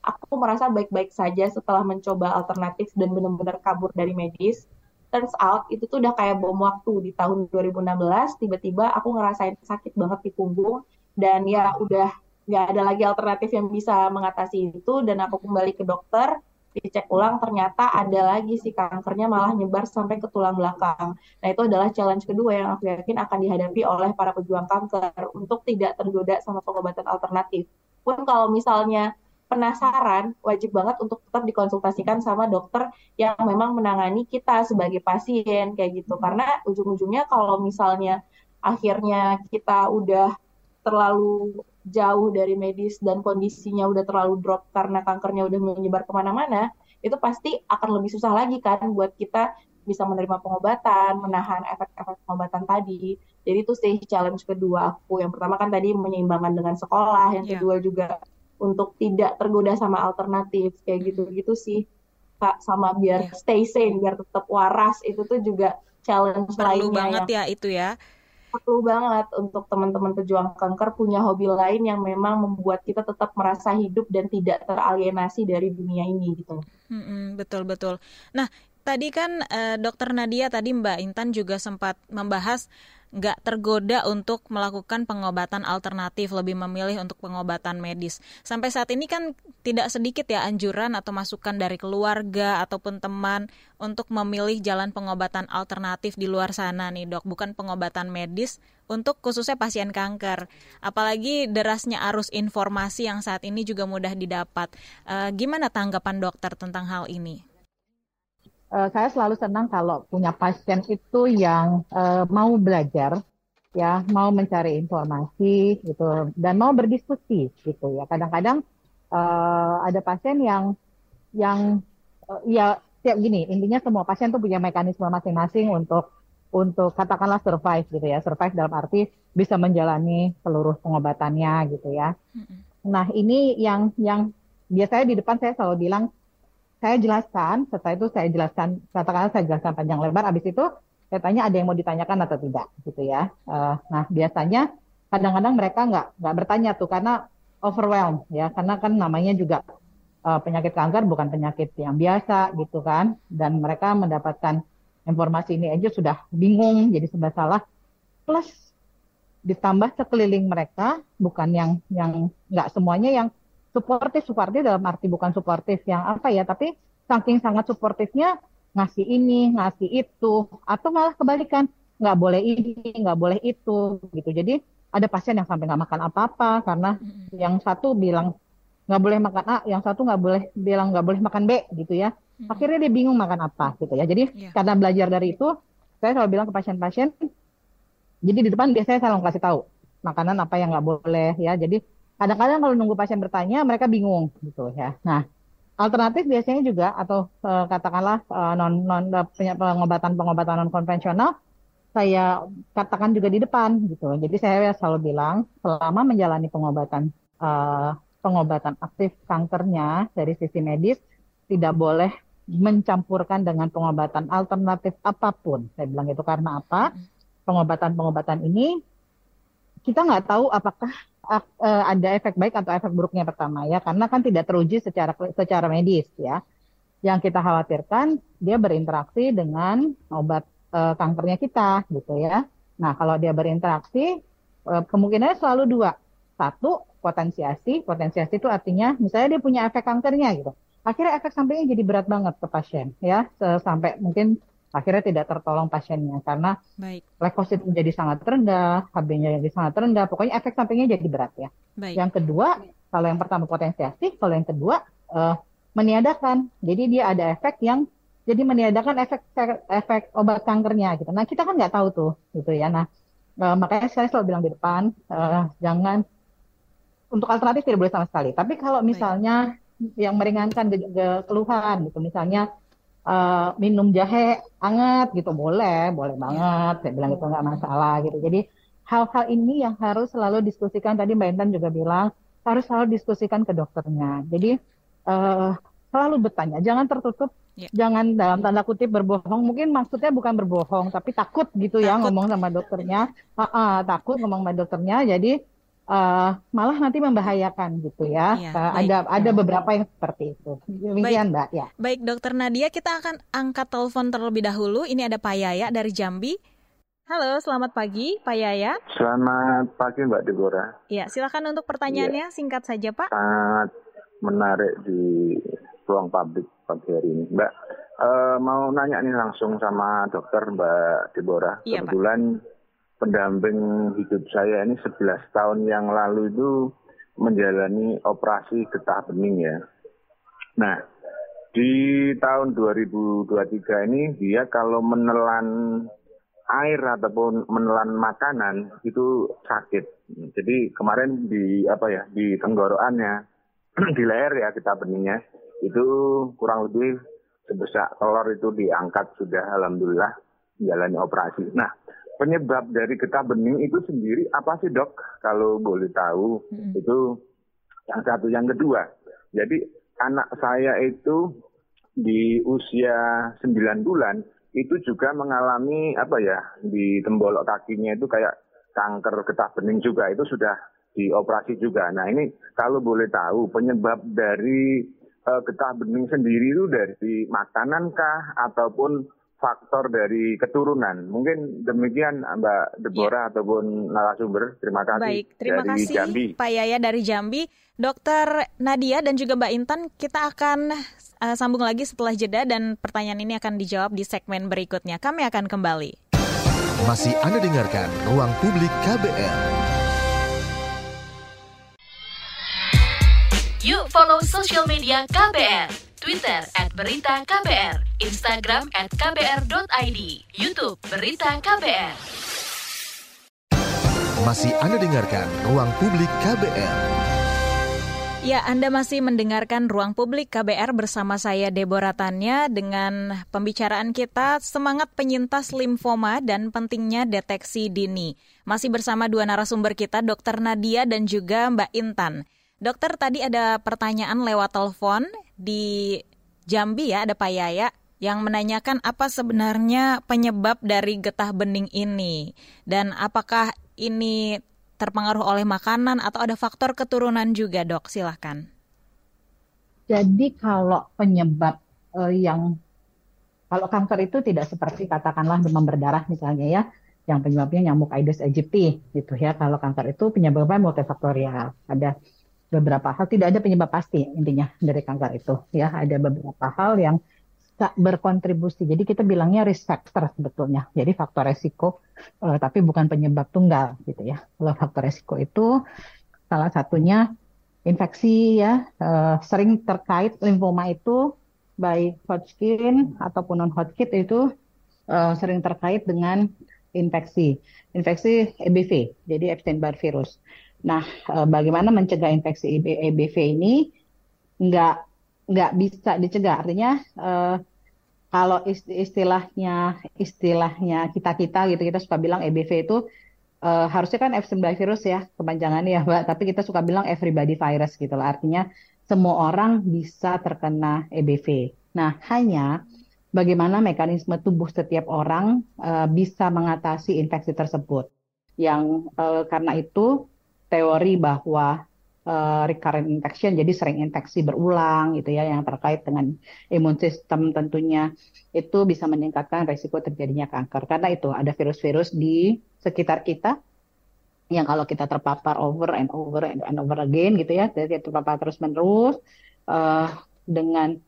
aku merasa baik-baik saja setelah mencoba alternatif dan benar-benar kabur dari medis. Turns out itu tuh udah kayak bom waktu di tahun 2016 tiba-tiba aku ngerasain sakit banget di punggung dan ya udah nggak ada lagi alternatif yang bisa mengatasi itu dan aku kembali ke dokter dicek ulang ternyata ada lagi si kankernya malah nyebar sampai ke tulang belakang. Nah itu adalah challenge kedua yang aku yakin akan dihadapi oleh para pejuang kanker untuk tidak tergoda sama pengobatan alternatif. Pun kalau misalnya penasaran, wajib banget untuk tetap dikonsultasikan sama dokter yang memang menangani kita sebagai pasien kayak gitu. Karena ujung-ujungnya kalau misalnya akhirnya kita udah terlalu jauh dari medis dan kondisinya udah terlalu drop karena kankernya udah menyebar ke mana-mana, itu pasti akan lebih susah lagi kan buat kita bisa menerima pengobatan, menahan efek-efek pengobatan tadi. Jadi itu sih challenge kedua aku. Yang pertama kan tadi menyeimbangkan dengan sekolah, yang yeah. kedua juga untuk tidak tergoda sama alternatif kayak gitu-gitu sih kak sama biar yeah. stay sane biar tetap waras itu tuh juga challenge perlu lainnya banget ya itu ya perlu banget untuk teman-teman pejuang kanker punya hobi lain yang memang membuat kita tetap merasa hidup dan tidak teralienasi dari dunia ini gitu. Hmm, betul betul. Nah tadi kan uh, Dokter Nadia tadi Mbak Intan juga sempat membahas nggak tergoda untuk melakukan pengobatan alternatif, lebih memilih untuk pengobatan medis. Sampai saat ini kan tidak sedikit ya anjuran atau masukan dari keluarga ataupun teman untuk memilih jalan pengobatan alternatif di luar sana nih dok, bukan pengobatan medis untuk khususnya pasien kanker. Apalagi derasnya arus informasi yang saat ini juga mudah didapat. E, gimana tanggapan dokter tentang hal ini? Uh, saya selalu senang kalau punya pasien itu yang uh, mau belajar, ya, mau mencari informasi gitu, dan mau berdiskusi gitu ya. Kadang-kadang uh, ada pasien yang yang uh, ya siap gini, intinya semua pasien tuh punya mekanisme masing-masing untuk untuk katakanlah survive gitu ya, survive dalam arti bisa menjalani seluruh pengobatannya gitu ya. Nah ini yang yang biasanya di depan saya selalu bilang saya jelaskan, setelah itu saya jelaskan, katakanlah saya jelaskan panjang lebar, habis itu saya tanya ada yang mau ditanyakan atau tidak, gitu ya. Uh, nah biasanya kadang-kadang mereka nggak nggak bertanya tuh karena overwhelmed ya, karena kan namanya juga uh, penyakit kanker bukan penyakit yang biasa gitu kan, dan mereka mendapatkan informasi ini aja sudah bingung, jadi serba salah. Plus ditambah sekeliling mereka bukan yang yang nggak semuanya yang suportif suportif dalam arti bukan suportif yang apa ya tapi saking sangat suportifnya ngasih ini ngasih itu atau malah kebalikan nggak boleh ini nggak boleh itu gitu. Jadi ada pasien yang sampai nggak makan apa-apa karena mm-hmm. yang satu bilang nggak boleh makan A yang satu nggak boleh bilang nggak boleh makan B gitu ya. Akhirnya dia bingung makan apa gitu ya. Jadi yeah. karena belajar dari itu saya selalu bilang ke pasien-pasien jadi di depan biasanya saya selalu kasih tahu makanan apa yang nggak boleh ya. Jadi kadang-kadang kalau nunggu pasien bertanya mereka bingung gitu ya. Nah, alternatif biasanya juga atau uh, katakanlah uh, non non pengobatan pengobatan non konvensional saya katakan juga di depan gitu. Jadi saya selalu bilang selama menjalani pengobatan uh, pengobatan aktif kankernya dari sisi medis tidak boleh mencampurkan dengan pengobatan alternatif apa pun. Saya bilang itu karena apa? Pengobatan-pengobatan ini kita nggak tahu apakah uh, ada efek baik atau efek buruknya pertama ya. Karena kan tidak teruji secara secara medis ya. Yang kita khawatirkan dia berinteraksi dengan obat uh, kankernya kita gitu ya. Nah kalau dia berinteraksi uh, kemungkinannya selalu dua. Satu potensiasi potensiasi itu artinya misalnya dia punya efek kankernya gitu. Akhirnya efek sampingnya jadi berat banget ke pasien ya. Sampai mungkin akhirnya tidak tertolong pasiennya karena Baik. leukosit menjadi sangat rendah, HB-nya jadi sangat rendah, pokoknya efek sampingnya jadi berat ya. Baik. Yang kedua, kalau yang pertama potensiasi, kalau yang kedua uh, meniadakan. Jadi dia ada efek yang jadi meniadakan efek efek obat kankernya gitu. Nah kita kan nggak tahu tuh gitu ya. Nah uh, makanya saya selalu bilang di depan uh, jangan untuk alternatif tidak boleh sama sekali. Tapi kalau misalnya Baik. yang meringankan keluhan gitu, misalnya uh, minum jahe hangat gitu. Boleh boleh iya. banget. Saya bilang itu nggak masalah gitu. Jadi hal-hal ini yang harus selalu diskusikan. Tadi Mbak Intan juga bilang harus selalu diskusikan ke dokternya. Jadi uh, selalu bertanya. Jangan tertutup. Yeah. jangan dalam tanda kutip berbohong. Mungkin maksudnya bukan berbohong tapi takut gitu ya takut. ya ngomong sama dokternya. Uh, uh, takut ngomong sama dokternya. Jadi uh, malah nanti membahayakan gitu ya. ya uh, ada ada beberapa yang seperti itu. Demikian Mbak ya. Baik Dokter Nadia, kita akan angkat telepon terlebih dahulu. Ini ada Pak Yaya dari Jambi. Halo, selamat pagi Pak Yaya. Selamat pagi Mbak Deborah. Ya, silakan untuk pertanyaannya ya. singkat saja Pak. Sangat menarik di ruang publik pagi hari ini. Mbak, uh, mau nanya nih langsung sama dokter Mbak Deborah. Iya, Kebetulan Pak pendamping hidup saya ini 11 tahun yang lalu itu menjalani operasi getah bening ya. Nah, di tahun 2023 ini dia kalau menelan air ataupun menelan makanan itu sakit. Jadi kemarin di apa ya di tenggorokannya di leher ya kita beningnya itu kurang lebih sebesar telur itu diangkat sudah alhamdulillah jalani operasi. Nah penyebab dari getah bening itu sendiri apa sih dok? Kalau boleh tahu hmm. itu yang satu, yang kedua. Jadi anak saya itu di usia 9 bulan itu juga mengalami apa ya di tembolok kakinya itu kayak kanker getah bening juga itu sudah dioperasi juga. Nah ini kalau boleh tahu penyebab dari uh, getah bening sendiri itu dari makanan kah ataupun faktor dari keturunan. Mungkin demikian Mbak Deborah ya. ataupun narasumber. Terima kasih. Baik, terima dari kasih Jambi. Pak Yaya dari Jambi. Dokter Nadia dan juga Mbak Intan, kita akan uh, sambung lagi setelah jeda dan pertanyaan ini akan dijawab di segmen berikutnya. Kami akan kembali. Masih Anda dengarkan Ruang Publik KBR. Yuk follow social media KBR. Twitter at Berita KBR, Instagram at KBR.id, Youtube Berita KBR. Masih Anda dengarkan Ruang Publik KBR. Ya, Anda masih mendengarkan Ruang Publik KBR bersama saya Deborah Tanya dengan pembicaraan kita semangat penyintas limfoma dan pentingnya deteksi dini. Masih bersama dua narasumber kita, Dr. Nadia dan juga Mbak Intan. Dokter tadi ada pertanyaan lewat telepon di Jambi ya, ada Pak Yaya yang menanyakan apa sebenarnya penyebab dari getah bening ini dan apakah ini terpengaruh oleh makanan atau ada faktor keturunan juga dok silahkan. Jadi kalau penyebab uh, yang kalau kanker itu tidak seperti katakanlah demam berdarah misalnya ya, yang penyebabnya nyamuk Aedes aegypti gitu ya. Kalau kanker itu penyebabnya multifaktorial. Ada beberapa hal. Tidak ada penyebab pasti intinya dari kanker itu ya. Ada beberapa hal yang berkontribusi. Jadi kita bilangnya risk factor sebetulnya. Jadi faktor resiko uh, tapi bukan penyebab tunggal gitu ya. Kalau faktor resiko itu salah satunya infeksi ya uh, sering terkait limfoma itu baik Hodgkin ataupun non Hodgkin itu uh, sering terkait dengan infeksi. Infeksi EBV jadi Epstein-Barr virus Nah, eh, bagaimana mencegah infeksi EBV ini nggak nggak bisa dicegah. Artinya eh, kalau istilahnya istilahnya kita kita gitu kita suka bilang EBV itu uh, harusnya kan F9 virus ya kepanjangannya ya Mbak, tapi kita suka bilang everybody virus gitu lah. Artinya semua orang bisa terkena EBV. Nah, hanya bagaimana mekanisme tubuh setiap orang uh, bisa mengatasi infeksi tersebut. Yang karena itu teori bahwa uh, recurrent infection, jadi sering infeksi berulang gitu ya, yang terkait dengan imun sistem tentunya itu bisa meningkatkan resiko terjadinya kanker. Karena itu ada virus-virus di sekitar kita yang kalau kita terpapar over and over and, over again gitu ya, jadi terpapar terus menerus uh, dengan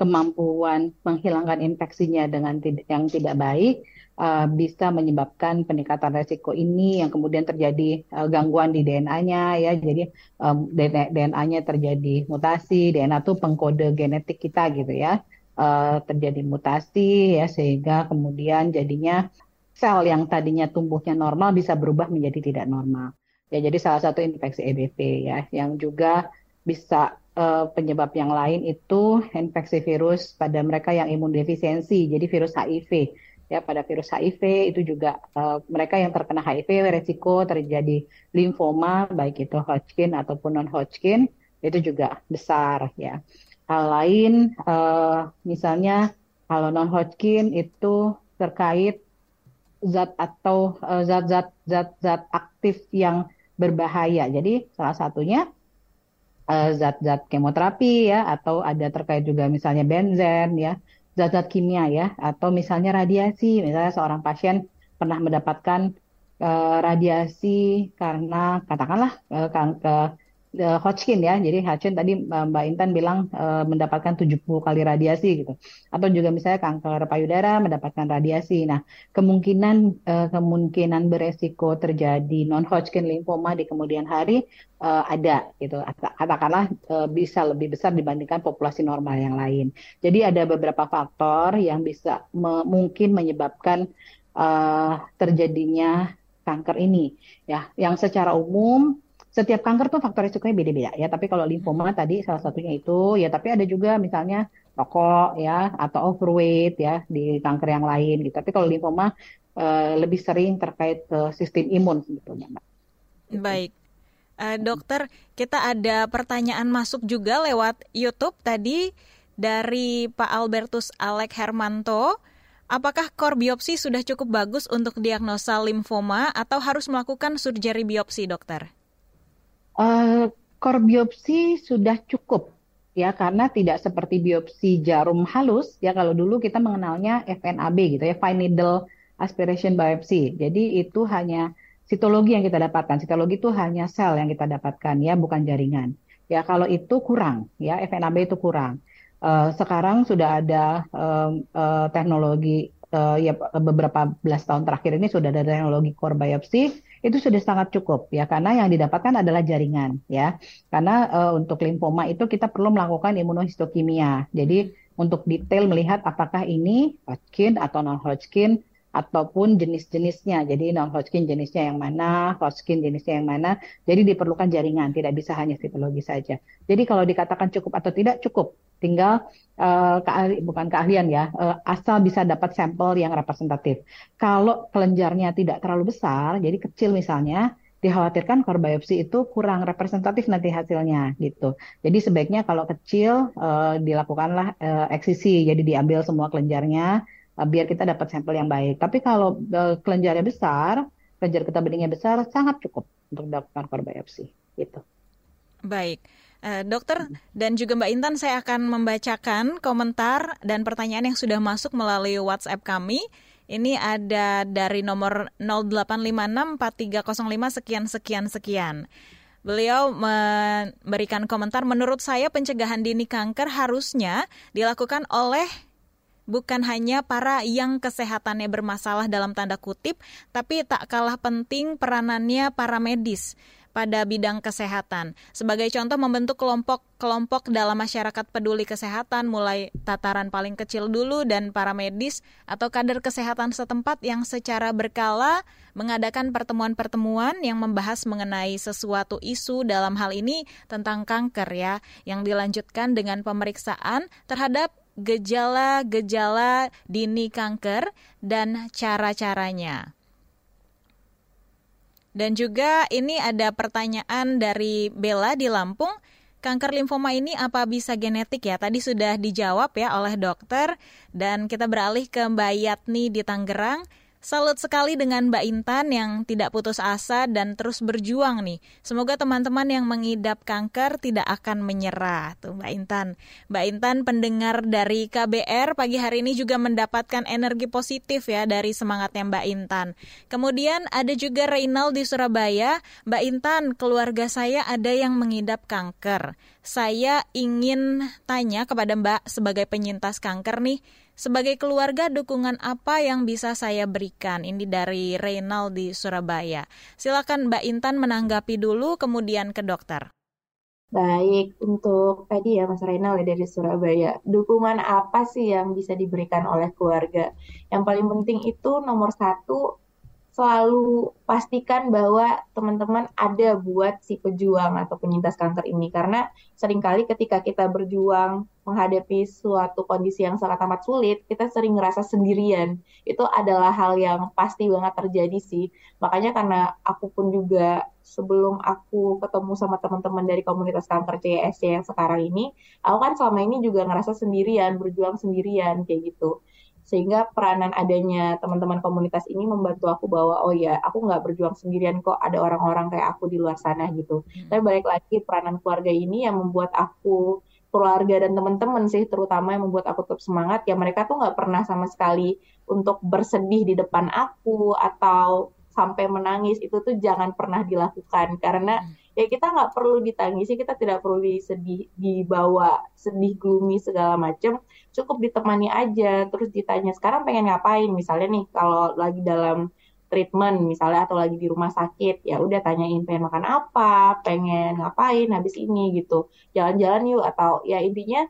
kemampuan menghilangkan infeksinya dengan yang tidak baik, uh, bisa menyebabkan peningkatan resiko ini yang kemudian terjadi uh, gangguan di DNA-nya ya. Jadi um, DNA-nya terjadi mutasi DNA itu pengkode genetik kita gitu ya. Uh, terjadi mutasi ya sehingga kemudian jadinya sel yang tadinya tumbuhnya normal bisa berubah menjadi tidak normal. Ya jadi salah satu infeksi EBV ya yang juga bisa uh, penyebab yang lain itu infeksi virus pada mereka yang imun defisiensi jadi virus HIV ya pada virus HIV itu juga uh, mereka yang terkena HIV resiko terjadi limfoma baik itu Hodgkin ataupun non Hodgkin itu juga besar ya. Hal lain uh, misalnya kalau non Hodgkin itu terkait zat atau zat-zat uh, zat-zat aktif yang berbahaya. Jadi salah satunya zat-zat uh, kemoterapi ya atau ada terkait juga misalnya benzen ya zat-zat kimia ya. Atau misalnya radiasi. Misalnya seorang pasien pernah mendapatkan uh, radiasi karena katakanlah uh, kanker uh, Hodgkin ya. Jadi Hodgkin tadi uh, Mbak Intan bilang uh, mendapatkan 70 kali radiasi gitu. Atau juga misalnya kanker payudara mendapatkan radiasi. Nah, kemungkinan uh, kemungkinan beresiko terjadi non Hodgkin lymphoma di kemudian hari uh, ada gitu. Katakanlah uh, bisa lebih besar dibandingkan populasi normal yang lain. Jadi ada beberapa faktor yang bisa me mungkin menyebabkan uh, terjadinya kanker ini ya yang secara umum setiap kanker tuh faktor risikonya beda-beda ya. Tapi kalau limfoma tadi salah satunya itu ya. Tapi ada juga misalnya rokok ya atau overweight ya di kanker yang lain gitu. Tapi kalau limfoma uh, lebih sering terkait ke sistem imun sebetulnya, Mbak. Baik. Uh, dokter, kita ada pertanyaan masuk juga lewat YouTube tadi dari Pak Albertus Alek Hermanto. Apakah kor biopsi sudah cukup bagus untuk diagnosa limfoma atau harus melakukan surgery biopsi, dokter? Uh, core biopsi sudah cukup ya karena tidak seperti biopsi jarum halus ya kalau dulu kita mengenalnya FNAB gitu ya fine needle aspiration biopsy. Jadi itu hanya sitologi yang kita dapatkan. Sitologi itu hanya sel yang kita dapatkan ya bukan jaringan. Ya kalau itu kurang ya FNAB itu kurang. Uh, sekarang sudah ada uh, uh, teknologi uh, ya beberapa belas tahun terakhir ini sudah ada teknologi core biopsy itu sudah sangat cukup ya. Karena yang didapatkan adalah jaringan ya. Karena uh, untuk limfoma itu kita perlu melakukan imunohistokimia jadi untuk detail melihat apakah ini Hodgkin atau non Hodgkin ataupun jenis-jenisnya. Jadi non-Hodgkin jenisnya yang mana, Hodgkin jenisnya yang mana. Jadi diperlukan jaringan, tidak bisa hanya sitologi saja. Jadi kalau dikatakan cukup atau tidak cukup, tinggal uh, keahli, bukan keahlian ya, uh, asal bisa dapat sampel yang representatif. Kalau kelenjarnya tidak terlalu besar, jadi kecil misalnya, dikhawatirkan core biopsi itu kurang representatif nanti hasilnya gitu. Jadi sebaiknya kalau kecil uh, dilakukanlah uh, eksisi, jadi diambil semua kelenjarnya, uh, biar kita dapat sampel yang baik. Tapi kalau uh, kelenjarnya besar, kelenjar kita beningnya besar, sangat cukup untuk dilakukan core biopsi. Gitu. Baik. Uh, dokter dan juga Mbak Intan, saya akan membacakan komentar dan pertanyaan yang sudah masuk melalui WhatsApp kami. Ini ada dari nomor 08564305 sekian sekian sekian. Beliau memberikan komentar, menurut saya pencegahan dini kanker harusnya dilakukan oleh bukan hanya para yang kesehatannya bermasalah dalam tanda kutip, tapi tak kalah penting peranannya para medis pada bidang kesehatan. Sebagai contoh membentuk kelompok-kelompok dalam masyarakat peduli kesehatan mulai tataran paling kecil dulu dan para medis atau kader kesehatan setempat yang secara berkala mengadakan pertemuan-pertemuan yang membahas mengenai sesuatu isu dalam hal ini tentang kanker ya yang dilanjutkan dengan pemeriksaan terhadap gejala-gejala dini kanker dan cara-caranya. Dan juga ini ada pertanyaan dari Bella di Lampung. Kanker limfoma ini apa bisa genetik ya? Tadi sudah dijawab ya oleh dokter. Dan kita beralih ke Mbak Yatni di Tangerang. Salut sekali dengan Mbak Intan yang tidak putus asa dan terus berjuang nih. Semoga teman-teman yang mengidap kanker tidak akan menyerah. Tuh Mbak Intan. Mbak Intan pendengar dari KBR pagi hari ini juga mendapatkan energi positif ya dari semangatnya Mbak Intan. Kemudian ada juga Reynald di Surabaya. Mbak Intan, keluarga saya ada yang mengidap kanker. Saya ingin tanya kepada Mbak sebagai penyintas kanker nih sebagai keluarga, dukungan apa yang bisa saya berikan? Ini dari Reynald di Surabaya. Silakan Mbak Intan menanggapi dulu, kemudian ke dokter. Baik, untuk tadi ya Mas Reynald dari Surabaya, dukungan apa sih yang bisa diberikan oleh keluarga? Yang paling penting itu nomor satu, selalu pastikan bahwa teman-teman ada buat si pejuang atau penyintas kanker ini. Karena sering kali ketika kita berjuang menghadapi suatu kondisi yang sangat amat sulit kita sering ngerasa sendirian. Itu adalah hal yang pasti banget terjadi sih. Makanya karena aku pun juga sebelum aku ketemu sama teman-teman dari komunitas kanker CSC yang sekarang ini aku kan selama ini juga ngerasa sendirian berjuang sendirian kayak gitu sehingga peranan adanya teman-teman komunitas ini membantu aku bahwa oh ya aku nggak berjuang sendirian kok ada orang-orang kayak aku di luar sana gitu. Hmm. tapi balik lagi peranan keluarga ini yang membuat aku keluarga dan teman-teman sih terutama yang membuat aku tetap semangat ya mereka tuh nggak pernah sama sekali untuk bersedih di depan aku atau sampai menangis itu tuh jangan pernah dilakukan. Karena hmm ya kita nggak perlu ditangisi kita tidak perlu disedih dibawa sedih gloomy segala macam cukup ditemani aja terus ditanya sekarang pengen ngapain? Misalnya nih kalau lagi dalam treatment misalnya atau lagi di rumah sakit ya udah tanyain pengen makan apa? Pengen ngapain habis ini? Gitu. Jalan-jalan yuk atau ya intinya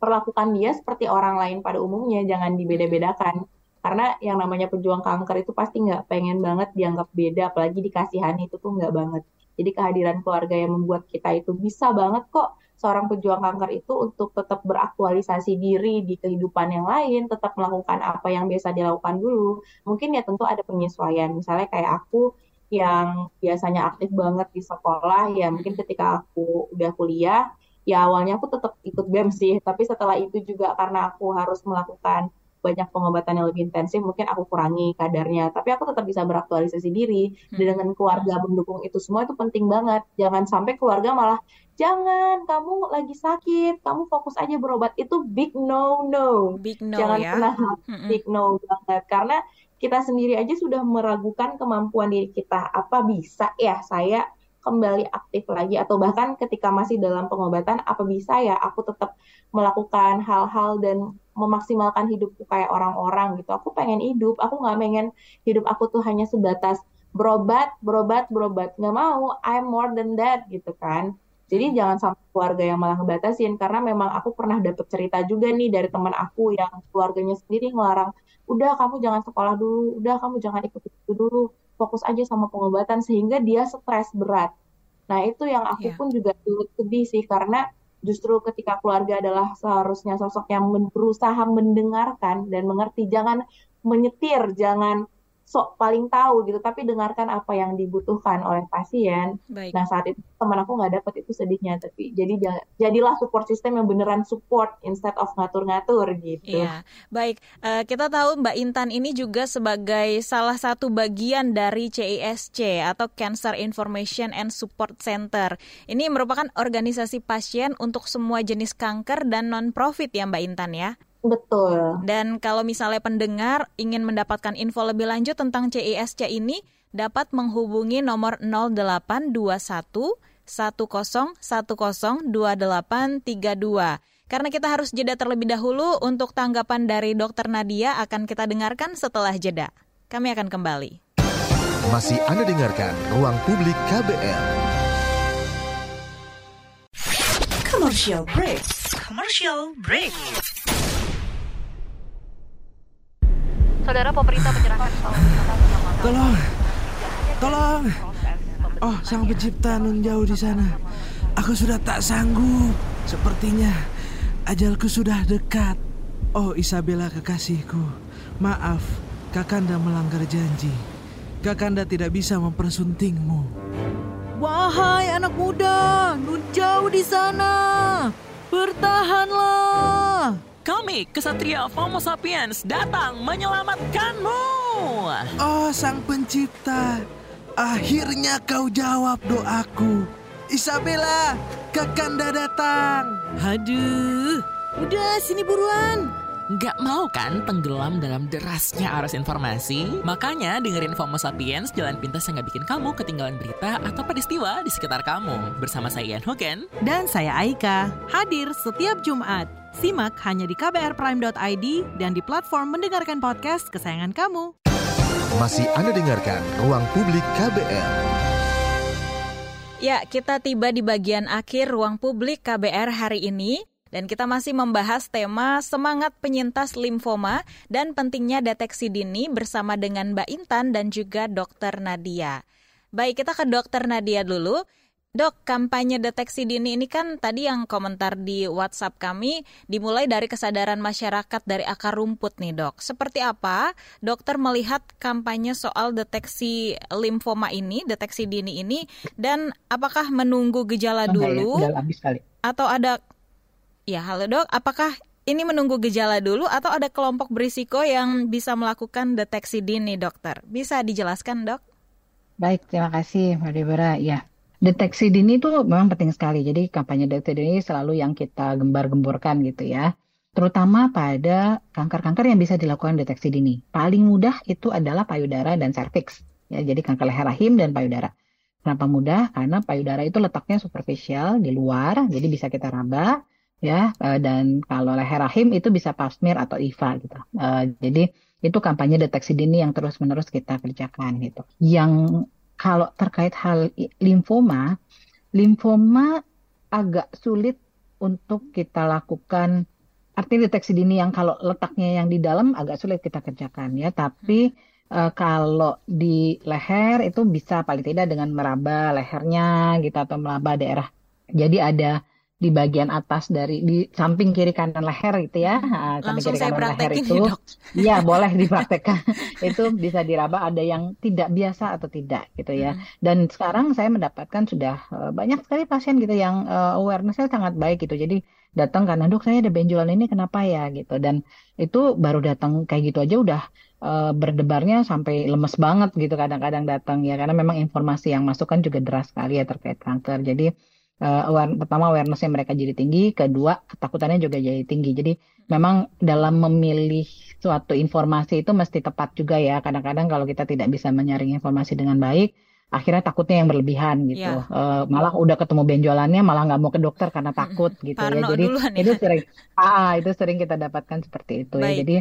perlakukan dia seperti orang lain pada umumnya jangan dibeda-bedakan. Karena yang namanya pejuang kanker itu pasti nggak pengen banget dianggap beda apalagi dikasihani itu tuh nggak banget jadi kehadiran keluarga yang membuat kita itu bisa banget kok seorang pejuang kanker itu untuk tetap beraktualisasi diri di kehidupan yang lain, tetap melakukan apa yang biasa dilakukan dulu. Mungkin ya tentu ada penyesuaian. Misalnya kayak aku yang biasanya aktif banget di sekolah, ya mungkin ketika aku udah kuliah, ya awalnya aku tetap ikut BEM sih, tapi setelah itu juga karena aku harus melakukan banyak pengobatan yang lebih intensif, mungkin aku kurangi kadarnya. Tapi aku tetap bisa beraktualisasi diri. Dan hmm. dengan keluarga mendukung itu semua itu penting banget. Jangan sampai keluarga malah, jangan, kamu lagi sakit, kamu fokus aja berobat. Itu big no-no. Big no Jangan ya. pernah big no banget. Karena kita sendiri aja sudah meragukan kemampuan diri kita. Apa bisa ya saya kembali aktif lagi atau bahkan ketika masih dalam pengobatan apa bisa ya aku tetap melakukan hal-hal dan memaksimalkan hidupku kayak orang-orang gitu aku pengen hidup aku nggak pengen hidup aku tuh hanya sebatas berobat berobat berobat nggak mau I'm more than that gitu kan jadi jangan sampai keluarga yang malah ngebatasin karena memang aku pernah dapet cerita juga nih dari teman aku yang keluarganya sendiri ngelarang udah kamu jangan sekolah dulu udah kamu jangan ikut itu dulu fokus aja sama pengobatan sehingga dia stres berat. Nah, itu yang aku yeah. pun juga turut sedih sih karena justru ketika keluarga adalah seharusnya sosok yang berusaha mendengarkan dan mengerti, jangan menyetir, jangan sok paling tahu gitu, tapi dengarkan apa yang dibutuhkan oleh pasien. Baik. Nah saat itu teman aku nggak dapet itu sedihnya, tapi jadi jadilah support system yang beneran support instead of ngatur-ngatur gitu. Iya, baik. Uh, kita tahu Mbak Intan ini juga sebagai salah satu bagian dari CISC atau Cancer Information and Support Center. Ini merupakan organisasi pasien untuk semua jenis kanker dan non-profit ya Mbak Intan ya. Betul. Dan kalau misalnya pendengar ingin mendapatkan info lebih lanjut tentang CISC ini, dapat menghubungi nomor 0821 1010 2832. Karena kita harus jeda terlebih dahulu untuk tanggapan dari Dokter Nadia akan kita dengarkan setelah jeda. Kami akan kembali. Masih Anda dengarkan Ruang Publik KBR. Commercial break. Commercial break. Saudara pemerintah menyerahkan Tolong, tolong. Oh, sang pencipta nun jauh di sana. Aku sudah tak sanggup. Sepertinya ajalku sudah dekat. Oh, Isabella kekasihku. Maaf, Kakanda melanggar janji. Kakanda tidak bisa mempersuntingmu. Wahai anak muda, nun jauh di sana. Bertahanlah. Kami, kesatria Homo sapiens, datang menyelamatkanmu. Oh, sang pencipta. Akhirnya kau jawab doaku. Isabella, Kakanda datang. Aduh, udah sini buruan. Gak mau kan tenggelam dalam derasnya arus informasi? Makanya dengerin FOMO Sapiens, jalan pintas yang gak bikin kamu ketinggalan berita atau peristiwa di sekitar kamu. Bersama saya Ian Hogan. Dan saya Aika, hadir setiap Jumat Simak hanya di kbrprime.id dan di platform mendengarkan podcast kesayangan kamu. Masih Anda dengarkan Ruang Publik KBR. Ya, kita tiba di bagian akhir Ruang Publik KBR hari ini. Dan kita masih membahas tema semangat penyintas limfoma dan pentingnya deteksi dini bersama dengan Mbak Intan dan juga Dokter Nadia. Baik, kita ke Dokter Nadia dulu. Dok, kampanye deteksi dini ini kan tadi yang komentar di WhatsApp kami dimulai dari kesadaran masyarakat dari akar rumput nih dok. Seperti apa dokter melihat kampanye soal deteksi limfoma ini, deteksi dini ini, dan apakah menunggu gejala dulu atau ada ya halo dok, apakah ini menunggu gejala dulu atau ada kelompok berisiko yang bisa melakukan deteksi dini dokter? Bisa dijelaskan dok? Baik, terima kasih Mbak Deborah. Ya, Deteksi dini itu memang penting sekali. Jadi kampanye deteksi dini selalu yang kita gembar-gemborkan gitu ya. Terutama pada kanker-kanker yang bisa dilakukan deteksi dini. Paling mudah itu adalah payudara dan serviks. Ya, jadi kanker leher rahim dan payudara. Kenapa mudah? Karena payudara itu letaknya superficial di luar, jadi bisa kita raba ya. Eh, dan kalau leher rahim itu bisa pap smear atau IVA gitu. Eh, jadi itu kampanye deteksi dini yang terus-menerus kita kerjakan gitu. Yang kalau terkait hal limfoma, limfoma agak sulit untuk kita lakukan arti deteksi dini yang kalau letaknya yang di dalam agak sulit kita kerjakan ya, tapi uh, kalau di leher itu bisa paling tidak dengan meraba lehernya gitu atau meraba daerah. Jadi ada di bagian atas dari di samping kiri kanan leher gitu ya. Nah, samping kiri kanan leher itu. Iya, boleh dipraktekkan. itu bisa diraba ada yang tidak biasa atau tidak gitu ya. Hmm. Dan sekarang saya mendapatkan sudah eh, banyak sekali pasien gitu yang eh, awareness-nya sangat baik gitu. Jadi datang karena dok saya ada benjolan ini kenapa ya gitu. Dan itu baru datang kayak gitu aja udah eh, berdebarnya sampai lemes banget gitu kadang-kadang datang ya karena memang informasi yang masuk kan juga deras sekali ya terkait kanker. Jadi eh, aware- pertama awarenessnya mereka jadi tinggi, kedua ketakutannya juga jadi tinggi. Jadi memang dalam memilih suatu informasi itu mesti tepat juga ya. Kadang-kadang kalau kita tidak bisa menyaring informasi dengan baik, akhirnya takutnya yang berlebihan gitu. Ya. Eh, malah udah ketemu benjolannya, malah nggak mau ke dokter karena takut gitu ya. Jadi ya. itu sering, ah itu sering kita dapatkan seperti itu ya. Baik. Jadi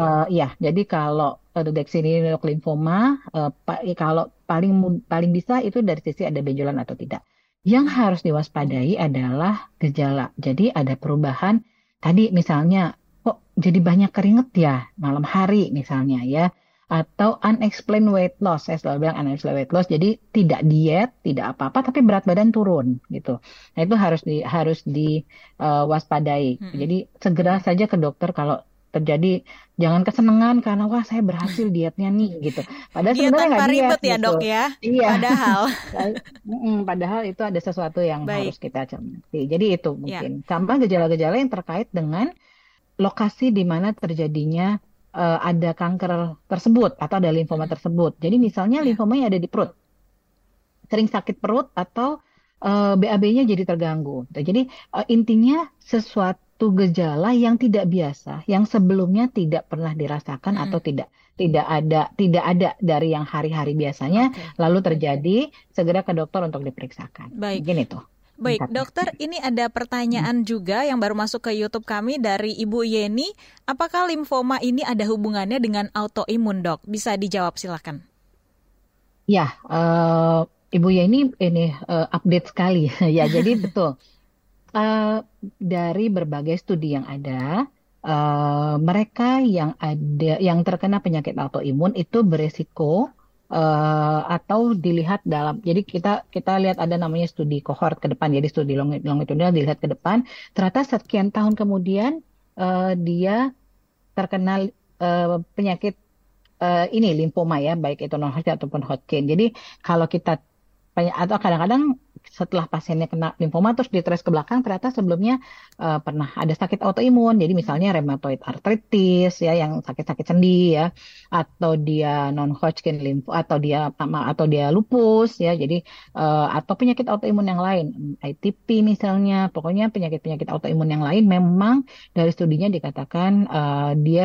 eh, ya, jadi kalau deteksi ini limfoma, eh, pa- kalau paling paling bisa itu dari sisi ada benjolan atau tidak. Yang harus diwaspadai adalah gejala. Jadi ada perubahan. Tadi misalnya kok jadi banyak keringet ya malam hari misalnya ya. Atau unexplained weight loss. Saya selalu bilang unexplained weight loss. Jadi tidak diet tidak apa-apa tapi berat badan turun gitu. Nah itu harus di harus diwaspadai jadi segera saja ke dokter kalau terjadi jangan kesenangan karena wah saya berhasil dietnya nih gitu padahal Diet sebenarnya nggak diet ribet ya, gitu. Dok, ya? iya Padahal. Padahal itu ada sesuatu yang Baik. harus kita cermati jadi itu Ya. mungkin sama gejala-gejala yang terkait dengan lokasi di mana terjadinya eh, ada kanker tersebut atau ada limfoma tersebut. Jadi misalnya limfomanya ada di perut, sering sakit perut atau eh, BAB-nya jadi terganggu. Jadi eh, intinya sesuatu gejala yang tidak biasa, yang sebelumnya tidak pernah dirasakan atau tidak tidak ada tidak ada dari yang hari-hari biasanya, lalu terjadi segera ke dokter untuk diperiksakan. Baik. Mungkin itu. Baik, dokter, ini ada pertanyaan juga yang baru masuk ke YouTube kami dari Ibu Yeni. Apakah limfoma ini ada hubungannya dengan autoimun, dok? Bisa dijawab, silakan. Ya, eh, Ibu Yeni ini eh, update sekali ya. Jadi betul Eh, dari berbagai studi yang ada, eh, mereka yang ada yang terkena penyakit autoimun itu beresiko eh, atau dilihat dalam. Jadi kita kita lihat ada namanya studi kohort ke depan. Jadi studi longi- longitudinal dilihat ke depan. Ternyata sekian tahun kemudian eh, dia terkena eh, penyakit eh, ini limfoma ya, baik itu non Hodgkin ataupun Hodgkin. Jadi kalau kita atau kadang-kadang setelah pasiennya kena limfoma terus ditres ke belakang ternyata sebelumnya eh, pernah ada sakit autoimun. Jadi misalnya rheumatoid arthritis ya yang sakit-sakit sendi ya atau dia non Hodgkin limfo atau dia atau dia lupus ya. Jadi eh, atau penyakit autoimun yang lain, ITP misalnya, pokoknya penyakit-penyakit autoimun yang lain memang dari studinya dikatakan eh, dia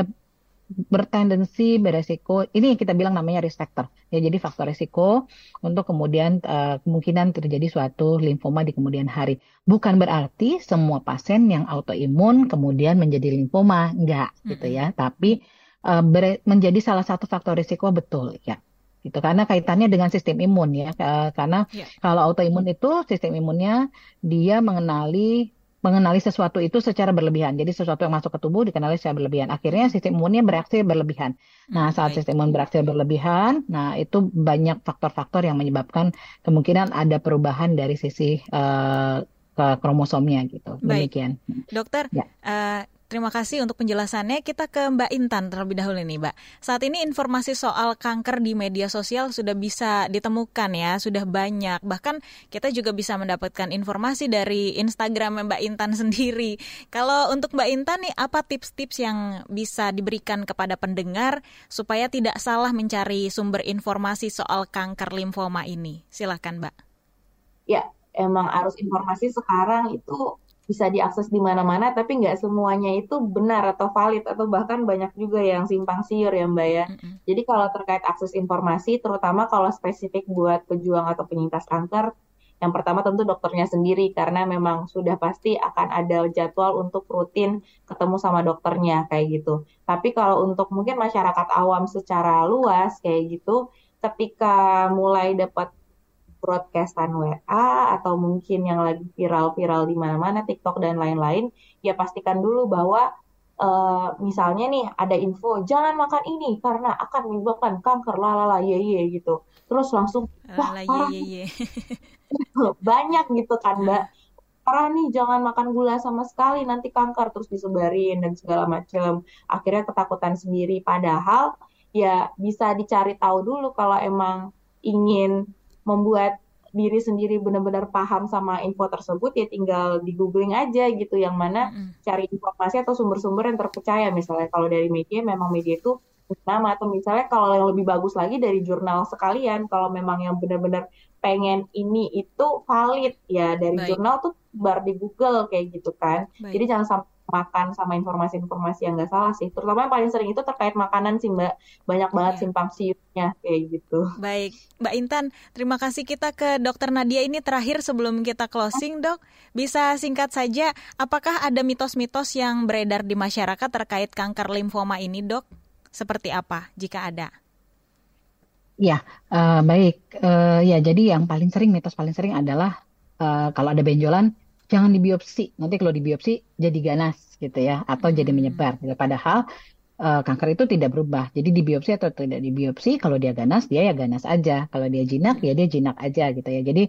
bertendensi beresiko. Ini yang kita bilang namanya risk factor. Ya jadi faktor risiko untuk kemudian eh, kemungkinan terjadi suatu limfoma di kemudian hari. Bukan berarti semua pasien yang autoimun kemudian menjadi limfoma enggak gitu ya. Tapi bere- menjadi salah satu faktor risiko betul ya. Gitu karena kaitannya dengan sistem imun ya. Karena Ya. kalau autoimun itu sistem imunnya dia mengenali mengenali sesuatu itu secara berlebihan. Jadi sesuatu yang masuk ke tubuh dikenali secara berlebihan. Akhirnya sistem imunnya bereaksi berlebihan. Nah, saat sistem imun bereaksi berlebihan, nah itu banyak faktor-faktor yang menyebabkan kemungkinan ada perubahan dari sisi eh, ke kromosomnya gitu. Baik. Demikian. Dokter, Ya. eh, terima kasih untuk penjelasannya. Kita ke Mbak Intan terlebih dahulu nih, Mbak. Saat ini informasi soal kanker di media sosial sudah bisa ditemukan ya, sudah banyak. Bahkan kita juga bisa mendapatkan informasi dari Instagram Mbak Intan sendiri. Kalau untuk Mbak Intan nih, apa tips-tips yang bisa diberikan kepada pendengar supaya tidak salah mencari sumber informasi soal kanker limfoma ini? Silakan, Mbak. ya emang arus informasi sekarang itu bisa diakses di mana-mana, tapi nggak semuanya itu benar atau valid atau bahkan banyak juga yang simpang siur ya Mbak ya. Jadi kalau terkait akses informasi, terutama kalau spesifik buat pejuang atau penyintas kanker, yang pertama tentu dokternya sendiri karena memang sudah pasti akan ada jadwal untuk rutin ketemu sama dokternya kayak gitu. Tapi kalau untuk mungkin masyarakat awam secara luas kayak gitu, ketika mulai dapat broadcastan WA atau mungkin yang lagi viral-viral di mana-mana TikTok dan lain-lain, ya pastikan dulu bahwa eh, misalnya nih ada info jangan makan ini karena akan menyebabkan kanker lalala ye ye gitu. Terus langsung wah Lala, parah ye, ye, ye. banyak gitu kan Mbak. parah nih jangan makan gula sama sekali nanti kanker terus disebarin dan segala macam akhirnya ketakutan sendiri padahal ya bisa dicari tahu dulu kalau emang ingin membuat diri sendiri benar-benar paham sama info tersebut ya tinggal di googling aja gitu yang mana mm. cari informasi atau sumber-sumber yang terpercaya misalnya kalau dari media memang media itu nama atau misalnya kalau yang lebih bagus lagi dari jurnal sekalian kalau memang yang benar-benar pengen ini itu valid ya dari Baik. jurnal tuh bar di Google kayak gitu kan Baik. jadi jangan sampai makan sama informasi-informasi yang nggak salah sih. Terutama yang paling sering itu terkait makanan sih Mbak. Banyak banget yeah. simpang siurnya kayak gitu. Baik, Mbak Intan, terima kasih kita ke Dokter Nadia ini terakhir sebelum kita closing, Dok. Bisa singkat saja, apakah ada mitos-mitos yang beredar di masyarakat terkait kanker limfoma ini, Dok? Seperti apa jika ada? Ya, uh, baik. Uh, ya, jadi yang paling sering mitos paling sering adalah uh, kalau ada benjolan jangan dibiopsi. Nanti kalau dibiopsi jadi ganas gitu ya atau jadi hmm. menyebar. Gitu. Padahal uh, kanker itu tidak berubah. Jadi dibiopsi atau tidak dibiopsi kalau dia ganas dia ya ganas aja. Kalau dia jinak ya dia jinak aja gitu ya. Jadi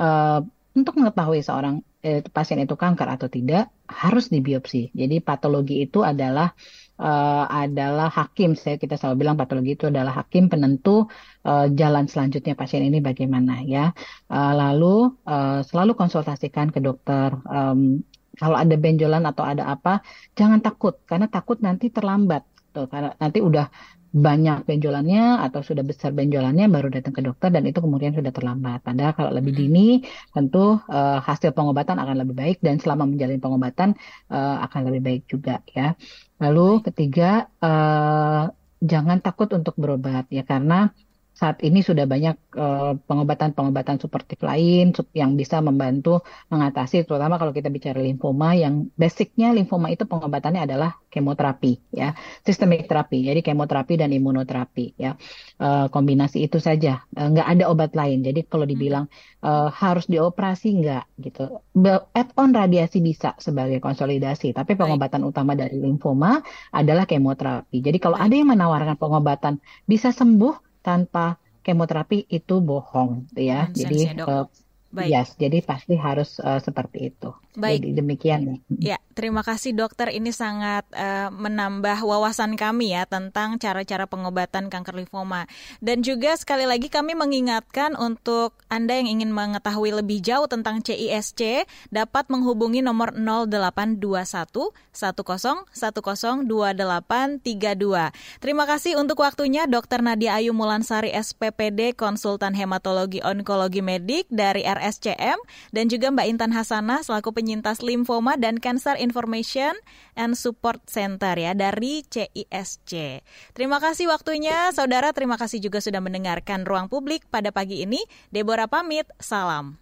uh, untuk mengetahui seorang eh, pasien itu kanker atau tidak harus dibiopsi. Jadi patologi itu adalah uh, adalah hakim. Saya kita selalu bilang patologi itu adalah hakim penentu uh, jalan selanjutnya pasien ini bagaimana ya. Uh, lalu uh, selalu konsultasikan ke dokter. Um, kalau ada benjolan atau ada apa, jangan takut karena takut nanti terlambat. Tuh, karena nanti udah banyak benjolannya atau sudah besar benjolannya baru datang ke dokter dan itu kemudian sudah terlambat. Padahal kalau lebih dini tentu uh, hasil pengobatan akan lebih baik dan selama menjalani pengobatan uh, akan lebih baik juga ya. Lalu ketiga uh, jangan takut untuk berobat ya karena saat ini sudah banyak eh, pengobatan-pengobatan uh, suportif lain yang bisa membantu mengatasi terutama kalau kita bicara limfoma yang basicnya limfoma itu pengobatannya adalah kemoterapi ya. Sistemik terapi jadi kemoterapi dan imunoterapi ya. Uh, kombinasi itu saja. Uh, nggak ada obat lain. Jadi kalau hmm. dibilang uh, harus dioperasi nggak gitu. Add on radiasi bisa sebagai konsolidasi tapi pengobatan Baik. utama dari limfoma adalah kemoterapi. Jadi kalau ada yang menawarkan pengobatan bisa sembuh tanpa kemoterapi itu bohong ya. Jadi uh, Baik. Yes, jadi pasti harus uh, seperti itu. Baik. Jadi demikian ya. Ya, terima kasih dokter. Ini sangat uh, menambah wawasan kami ya tentang cara-cara pengobatan kanker limfoma. Dan juga sekali lagi kami mengingatkan untuk Anda yang ingin mengetahui lebih jauh tentang CISC dapat menghubungi nomor 0821 10 10 2832. Terima kasih untuk waktunya Dokter Nadia Ayu Mulansari SPPD Konsultan Hematologi Onkologi Medik dari RSCM dan juga Mbak Intan Hasanah selaku penyintas limfoma dan Cancer Information and Support Center ya dari CISC. Terima kasih waktunya, saudara. Terima kasih juga sudah mendengarkan Ruang Publik pada pagi ini. Deborah pamit, salam.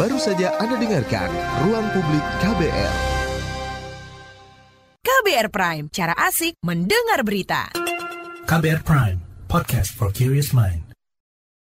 Baru saja Anda dengarkan Ruang Publik KBR. KBR Prime, cara asik mendengar berita. KBR Prime, podcast for curious mind.